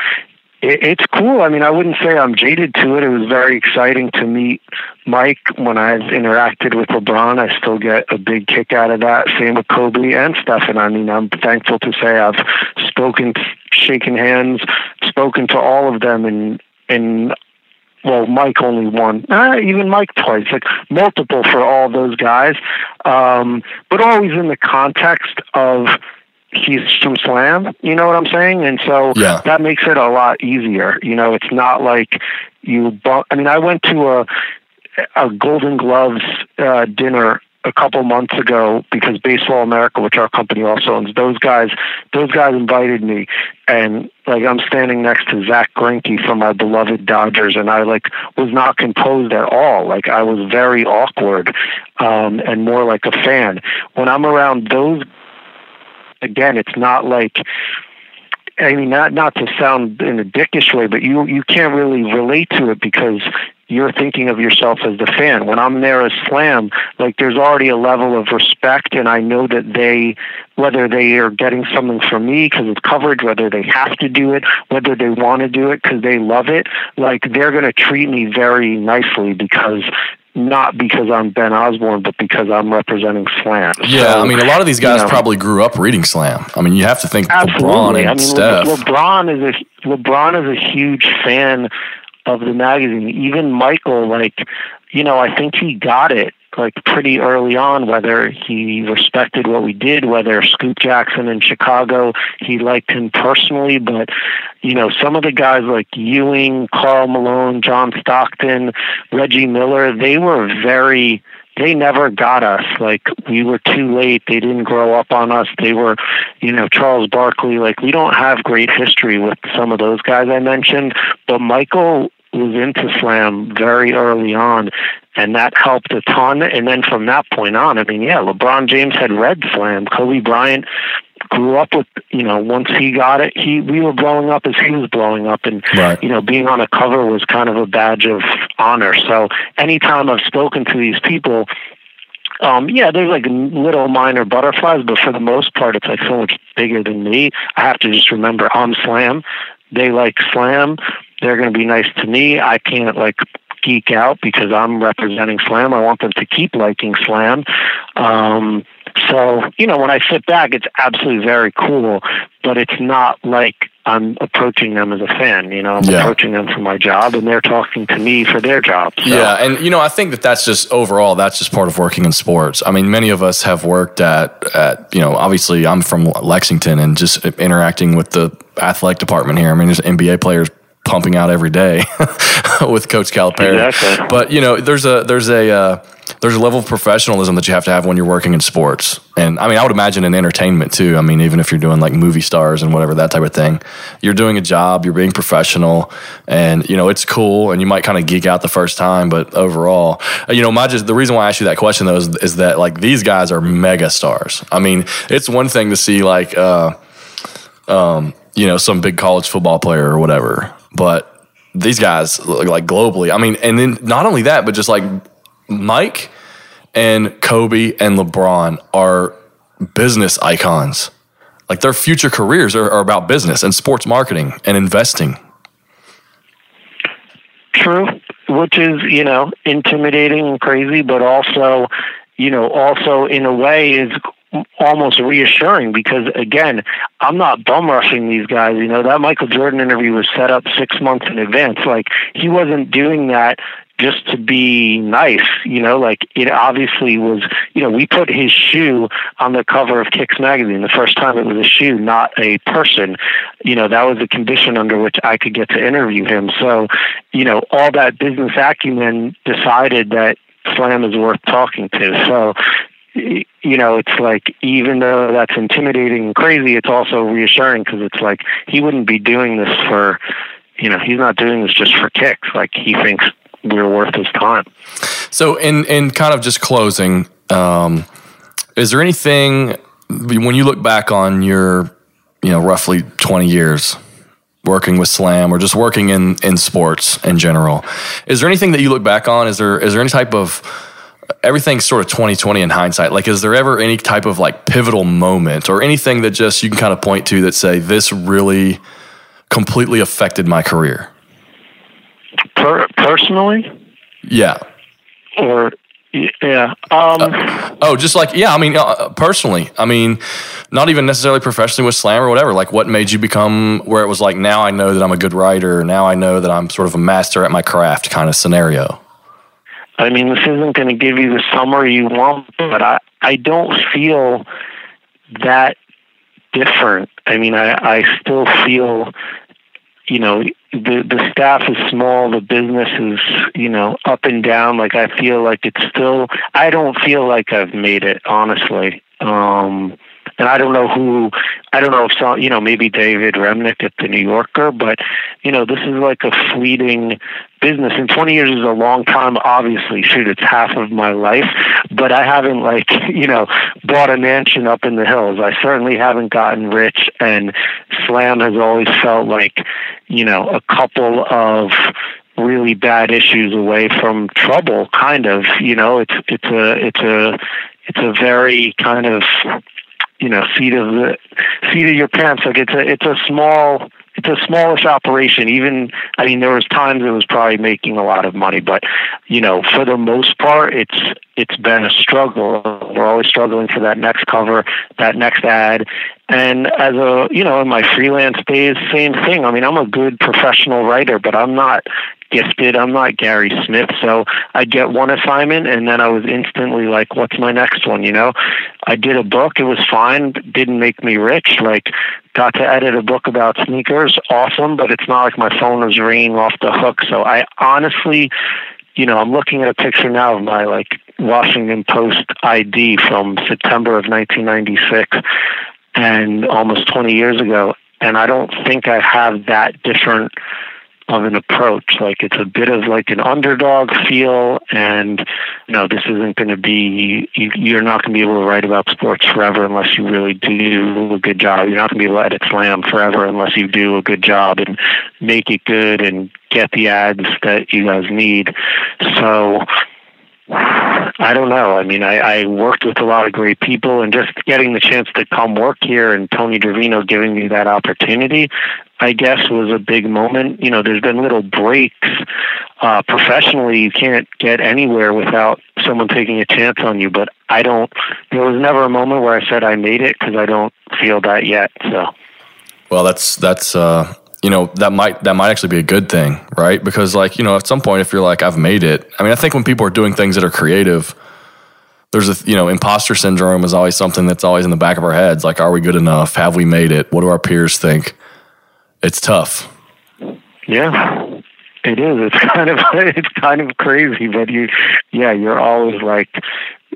it, it's cool. I mean, I wouldn't say I'm jaded to it. It was very exciting to meet Mike when I've interacted with LeBron. I still get a big kick out of that. Same with Kobe and Stephen. I mean, I'm thankful to say I've spoken, shaken hands, spoken to all of them, and and well, Mike only won. uh, even Mike twice, like multiple for all those guys, um, but always in the context of he's from Slam. You know what I'm saying? And so yeah. that makes it a lot easier. You know, it's not like you. Bu- I mean, I went to a a Golden Gloves uh, dinner a couple months ago because Baseball America, which our company also owns, those guys, those guys invited me, and like I'm standing next to Zack Greinke from my beloved Dodgers, and I like was not composed at all. Like I was very awkward, um, and more like a fan. When I'm around those, again, it's not like. I mean, not not to sound in a dickish way, but you you can't really relate to it because you're thinking of yourself as the fan. When I'm there as Slam, like there's already a level of respect, and I know that they, whether they are getting something from me because it's coverage, whether they have to do it, whether they want to do it because they love it, like they're going to treat me very nicely because not because I'm Ben Osborne, but because I'm representing Slam. Yeah, so, I mean, a lot of these guys you know, probably grew up reading Slam. I mean, you have to think absolutely. LeBron and I mean, Steph. LeBron is a LeBron is a huge fan of the magazine. Even Michael, like, you know, I think he got it like pretty early on whether he respected what we did, whether Scoop Jackson in Chicago, he liked him personally, but you know, some of the guys like Ewing, Karl Malone, John Stockton, Reggie Miller, they were very they never got us. Like we were too late. They didn't grow up on us. They were, you know, Charles Barkley. Like we don't have great history with some of those guys I mentioned, but Michael was into slam very early on and that helped a ton. And then from that point on, I mean, yeah, LeBron James had read slam. Kobe Bryant grew up with, you know, once he got it, he we were blowing up as he was blowing up, and right. you know, being on a cover was kind of a badge of honor. So anytime I've spoken to these people. Um, yeah, there's like little minor butterflies, but for the most part, it's like so much bigger than me. I have to just remember I'm Slam. They like Slam. They're going to be nice to me. I can't like geek out because I'm representing Slam. I want them to keep liking Slam. Um, so, you know, when I sit back, it's absolutely very cool, but it's not like I'm approaching them as a fan. You know, I'm yeah. approaching them for my job, and they're talking to me for their job. So. Yeah, and you know, I think that that's just overall that's just part of working in sports. I mean, many of us have worked at at you know, obviously I'm from Lexington, and just interacting with the athletic department here. I mean, there's NBA players pumping out every day with Coach Calipari. Exactly. But you know, there's a there's a uh, there's a level of professionalism that you have to have when you're working in sports, and I mean, I would imagine in entertainment too. I mean, even if you're doing like movie stars and whatever that type of thing, you're doing a job, you're being professional, and you know it's cool. And you might kind of geek out the first time, but overall, you know, my just the reason why I asked you that question though is, is that like these guys are mega stars. I mean, it's one thing to see like. Uh, um, you know, some big college football player or whatever but these guys, like globally, I mean, and then not only that, but just like Mike and Kobe and LeBron are business icons. Like their future careers are, are about business and sports marketing and investing. True, which is, you know, intimidating and crazy, but also, you know, also in a way is almost reassuring because again, I'm not bum rushing these guys. You know, that Michael Jordan interview was set up six months in advance. Like he wasn't doing that just to be nice, you know, like it obviously was, you know, we put his shoe on the cover of Kicks magazine the first time it was a shoe, not a person. You know, that was the condition under which I could get to interview him. So, you know, all that business acumen decided that Slam is worth talking to. So, you know, it's like even though that's intimidating and crazy, it's also reassuring because it's like he wouldn't be doing this for, you know, he's not doing this just for kicks. Like he thinks we're worth his time. So, in in kind of just closing, um, is there anything when you look back on your, you know, roughly twenty years? working with slam or just working in in sports in general is there anything that you look back on is there is there any type of everything's sort of 2020 in hindsight. Like, is there ever any type of like pivotal moment or anything that just you can kind of point to that say this really completely affected my career? Per- personally? Yeah. Or yeah. Um, uh, oh, just like yeah. I mean, uh, personally, I mean, not even necessarily professionally with slam or whatever. Like, what made you become where it was like now I know that I'm a good writer. Now I know that I'm sort of a master at my craft kind of scenario. I mean, this isn't going to give you the summer you want, but I, I don't feel that different. I mean, I, I still feel, you know, the the staff is small, the business is, you know, up and down. Like I feel like it's still. I don't feel like I've made it, honestly. Um, and I don't know who, I don't know if some, you know, maybe David Remnick at the New Yorker, but you know, this is like a fleeting business. And 20 years is a long time. Obviously, shoot, it's half of my life, but I haven't like, you know, bought a mansion up in the hills. I certainly haven't gotten rich, and Slam has always felt like, you know, a couple of really bad issues away from trouble kind of you know it's it's a it's a it's a very kind of you know seat of the seat of your pants. Like it's a it's a small it's a smallish operation. Even I mean, there was times it was probably making a lot of money, but you know, for the most part, it's it's been a struggle. we're always struggling for that next cover, that next ad. And as a, you know, in my freelance days, same thing. I mean, I'm a good professional writer, but I'm not gifted. I'm not Gary Smith. So I'd get one assignment and then I was instantly like, what's my next one? You know, I did a book. It was fine. Didn't make me rich. Like got to edit a book about sneakers. Awesome. But it's not like my phone was ringing off the hook. So I honestly, you know, I'm looking at a picture now of my like Washington Post ID from September of 1996 and almost 20 years ago. And I don't think I have that different of an approach. Like it's a bit of like an underdog feel, and you know this isn't going to be. You, you're not going to be able to write about sports forever unless you really do a good job. You're not going to be able to edit slam forever unless you do a good job and make it good and get the ads that you guys need. So I don't know. I mean, I, I worked with a lot of great people, and just getting the chance to come work here and Tony Gervino giving me that opportunity, I guess, was a big moment. You know, there's been little breaks. Uh, professionally, you can't get anywhere without someone taking a chance on you. But I don't. There was never a moment where I said I made it because I don't feel that yet. So. Well, that's that's uh, you know that might that might actually be a good thing, right? Because like you know, at some point, if you're like, I've made it. I mean, I think when people are doing things that are creative, there's a you know, imposter syndrome is always something that's always in the back of our heads. Like, are we good enough? Have we made it? What do our peers think? It's tough. Yeah, it is. It's kind of it's kind of crazy, but you, yeah, you're always like,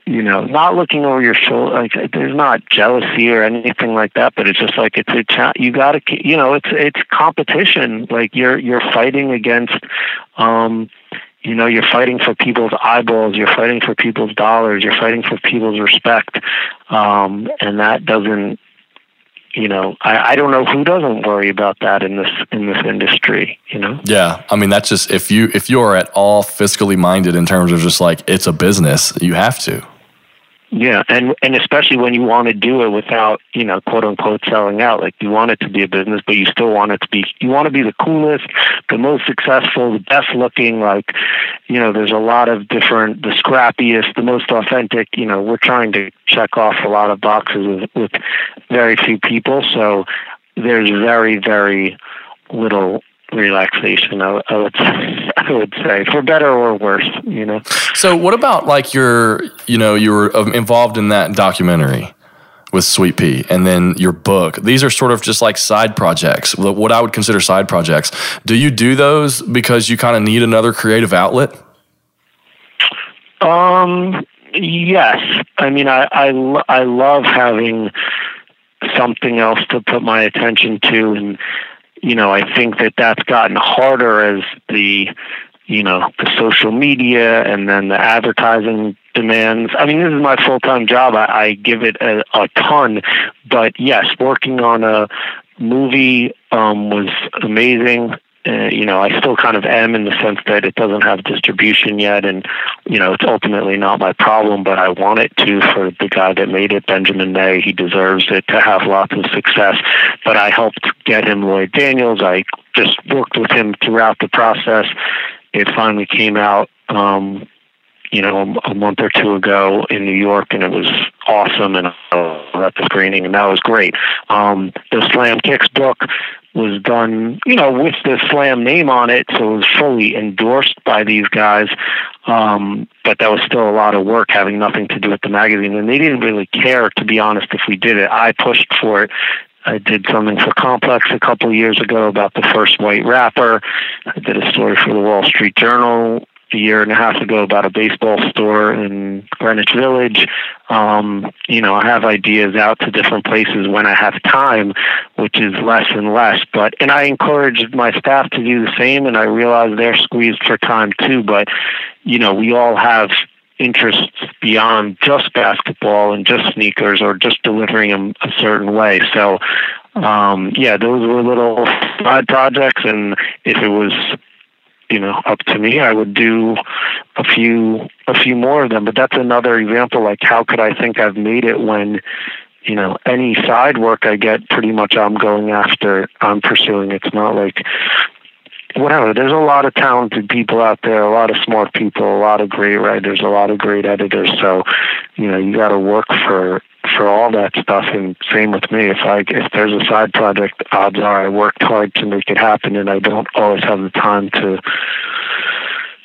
you know, not looking over your shoulder. Like there's not jealousy or anything like that, but it's just like it's a cha- you got to you know it's it's competition. Like you're you're fighting against. um you know you're fighting for people's eyeballs you're fighting for people's dollars you're fighting for people's respect um and that doesn't you know I, I don't know who doesn't worry about that in this in this industry you know? Yeah. I mean that's just if you if you are at all fiscally minded in terms of just like it's a business you have to yeah, and and especially when you want to do it without, you know, quote unquote selling out. Like you want it to be a business, but you still want it to be you want to be the coolest, the most successful, the best looking, like, you know, there's a lot of different the scrappiest, the most authentic, you know, we're trying to check off a lot of boxes with, with very few people. So there's very, very little relaxation. I, I, would I would say for better or worse, you know. So what about like your you know you were um, involved in that documentary with Swee' Pea and then your book. These are sort of just like side projects. What I would consider side projects. Do you do those because you kind of need another creative outlet? Um. Yes. I mean, I I, I love having something else to put my attention to and you know, I think that that's gotten harder as the, you know, the social media and then the advertising demands. I mean, this is my full time job. I, I give it a, a ton, but yes, working on a movie um, was amazing uh, you know, I still kind of am in the sense that it doesn't have distribution yet, and you know, it's ultimately not my problem, but I want it to for the guy that made it, Benjamin May. He deserves it to have lots of success. But I helped get him Lloyd Daniels. I just worked with him throughout the process. It finally came out. Um, you know, a month or two ago in New York, and it was awesome. And I was at the screening, and that was great. Um, the Slam Kicks book was done, you know, with the Slam name on it, so it was fully endorsed by these guys. Um, but that was still a lot of work, having nothing to do with the magazine, and they didn't really care, to be honest, if we did it. I pushed for it. I did something for Complex a couple of years ago about the first white rapper. I did a story for the Wall Street Journal a year and a half ago about a baseball store in Greenwich Village. Um, you know, I have ideas out to different places when I have time, which is less and less. But and I encourage my staff to do the same, and I realize they're squeezed for time too. But you know, we all have interests beyond just basketball and just sneakers or just delivering them a certain way. So um, yeah, those were little side projects, and if it was you know up to me i would do a few a few more of them but that's another example like how could i think i've made it when you know any side work i get pretty much i'm going after i'm pursuing it's not like whatever. There's a lot of talented people out there, a lot of smart people, a lot of great writers, a lot of great editors. So, you know, you got to work for for all that stuff. And same with me. If I if there's a side project, odds are I worked hard to make it happen, and I don't always have the time to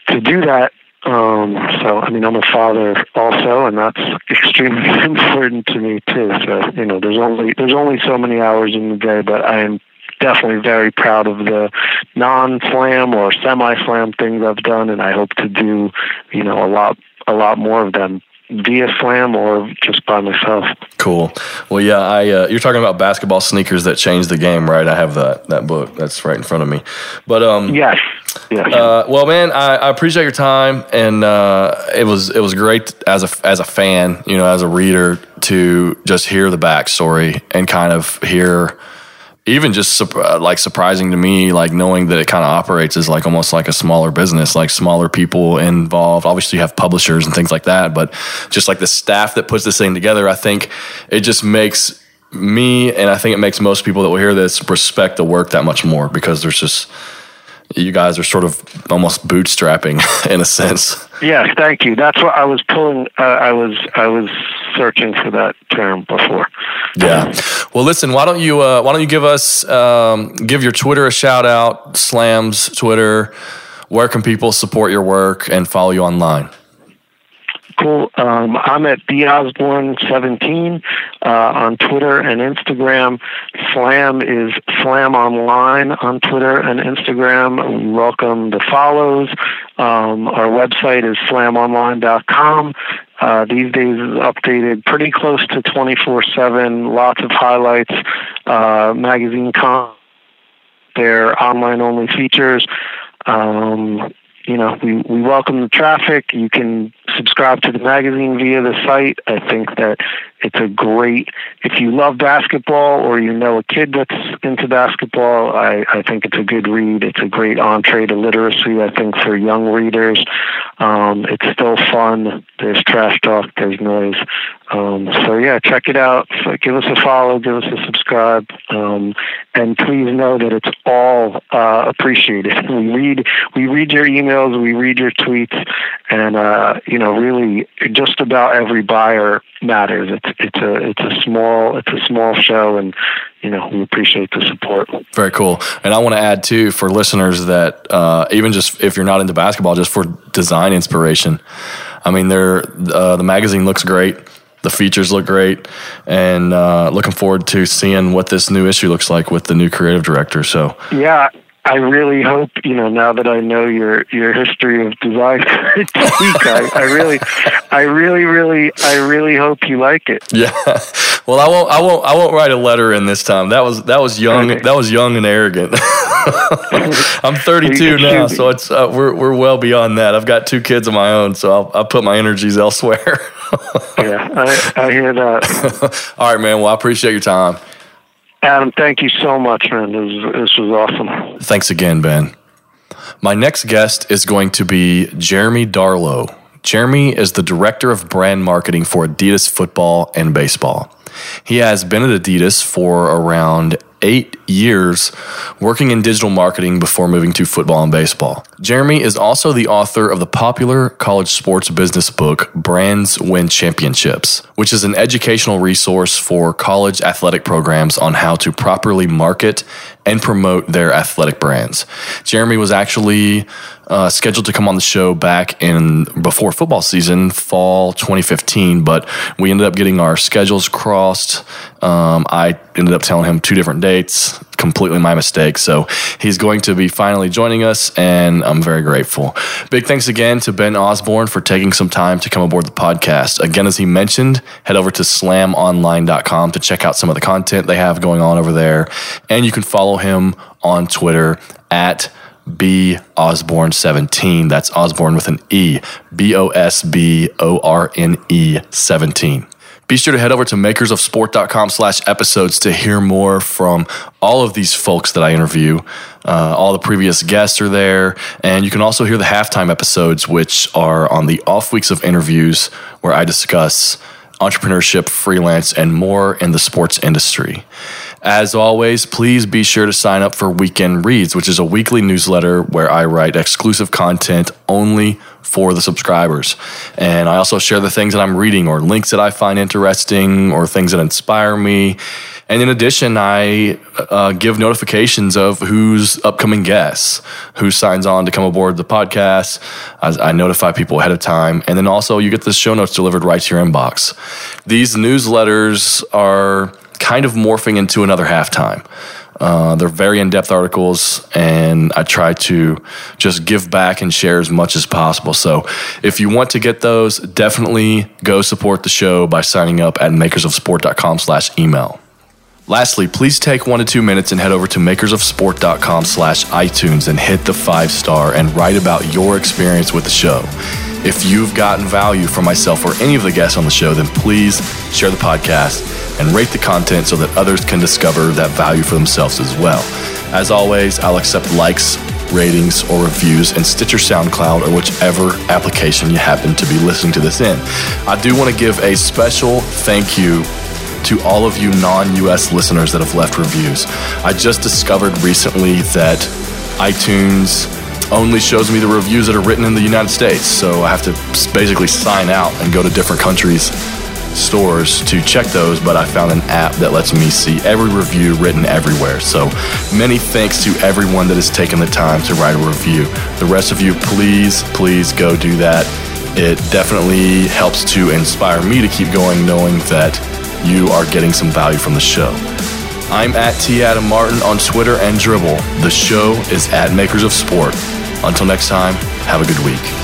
to do that. Um, so, I mean, I'm a father also, and that's extremely important to me too. So, you know, there's only there's only so many hours in the day, but I am definitely very proud of the non-slam or semi-slam things I've done, and I hope to do, you know, a lot a lot more of them via slam or just by myself. Cool. Well, yeah, I uh, you're talking about basketball sneakers that changed the game, right? I have that that book that's right in front of me. But um, yes, yes. Uh, well, man, I, I, appreciate your time, and uh, it was it was great as a as a fan, you know, as a reader to just hear the backstory and kind of hear even just uh, like surprising to me, like knowing that it kind of operates as like almost like a smaller business, like smaller people involved. Obviously, you have publishers and things like that, but just like the staff that puts this thing together, I think it just makes me and I think it makes most people that will hear this respect the work that much more because there's just you guys are sort of almost bootstrapping in a sense. Yes, thank you. That's what I was pulling. Uh, I was I was searching for that term before. Yeah. Well, listen. Why don't you uh, Why don't you give us um, give your Twitter a shout out? Slams Twitter. Where can people support your work and follow you online? Cool. Um, I'm at Osborne17 uh, on Twitter and Instagram. Slam is Slam Online on Twitter and Instagram. We welcome the follows. Um, our website is slamonline.com. Uh, these days is updated pretty close to 24 7. Lots of highlights, uh, magazine con, their online only features. Um, you know, we, we welcome the traffic. You can subscribe to the magazine via the site. I think that it's a great, if you love basketball or you know a kid that's into basketball, I, I think it's a good read. It's a great entree to literacy, I think, for young readers. Um, it's still fun. There's trash talk, there's noise. Um, so, yeah, check it out. So give us a follow, give us a subscribe. Um, and please know that it's all uh, appreciated. We read, we read your emails, we read your tweets, and, uh, you know, really just about every buyer matters. It's it's a it's a small it's a small show, and you know we appreciate the support. Very cool. And I want to add too for listeners that uh, even just if you're not into basketball, just for design inspiration. I mean, they're uh, the magazine looks great. The features look great, and uh, looking forward to seeing what this new issue looks like with the new creative director. So, yeah, I really hope, you know, now that I know your your history of design I, I really I really, really I really hope you like it. Yeah. Well I won't I won't I won't write a letter in this time. That was that was young okay. that was young and arrogant. I'm 32 now, so it's uh, we're we're well beyond that. I've got two kids of my own, so I'll, I'll put my energies elsewhere. Yeah, I, I hear that. All right, man. Well, I appreciate your time. Adam, thank you so much, man. This was, this was awesome. Thanks again, Ben. My next guest is going to be Jeremy Darlow. Jeremy is the director of brand marketing for Adidas football and baseball. He has been at Adidas for around eight years working in digital marketing before moving to football and baseball. Jeremy is also the author of the popular college sports business book, Brands Win Championships, which is an educational resource for college athletic programs on how to properly market and promote their athletic brands. Jeremy was actually uh, scheduled to come on the show back in before football season, fall 2015, but we ended up getting our schedules crossed. Um, I ended up telling him two different dates, completely my mistake. So he's going to be finally joining us, and I'm very grateful. Big thanks again to Ben Osborne for taking some time to come aboard the podcast. Again, as he mentioned, head over to slamonline.com to check out some of the content they have going on over there, and you can follow him on Twitter at B Osborne 17. That's Osborne with an E. B O S B O R N E 17. Be sure to head over to makersofsport.com slash episodes to hear more from all of these folks that I interview. Uh, all the previous guests are there. And you can also hear the halftime episodes, which are on the off weeks of interviews where I discuss entrepreneurship, freelance, and more in the sports industry. As always, please be sure to sign up for Weekend Reads, which is a weekly newsletter where I write exclusive content only for the subscribers. And I also share the things that I'm reading or links that I find interesting or things that inspire me. And in addition, I uh, give notifications of who's upcoming guests, who signs on to come aboard the podcast. I, I, notify people ahead of time. And then also, you get the show notes delivered right to your inbox. These newsletters are kind of morphing into another halftime. Uh, they're very in depth articles, and I try to just give back and share as much as possible. So, if you want to get those, definitely go support the show by signing up at makersofsport.com slash email. Lastly, please take one to two minutes and head over to makersofsport.com slash iTunes and hit the five star and write about your experience with the show. If you've gotten value from myself or any of the guests on the show, then please share the podcast and rate the content so that others can discover that value for themselves as well. As always, I'll accept likes, ratings, or reviews in Stitcher SoundCloud or whichever application you happen to be listening to this in. I do want to give a special thank you to all of you non US listeners that have left reviews. I just discovered recently that iTunes only shows me the reviews that are written in the United States. So I have to basically sign out and go to different countries' stores to check those. But I found an app that lets me see every review written everywhere. So many thanks to everyone that has taken the time to write a review. The rest of you, please, please go do that. It definitely helps to inspire me to keep going, knowing that you are getting some value from the show. I'm at T. Adam Martin on Twitter and Dribbble. The show is at Makers of Sport. Until next time, have a good week.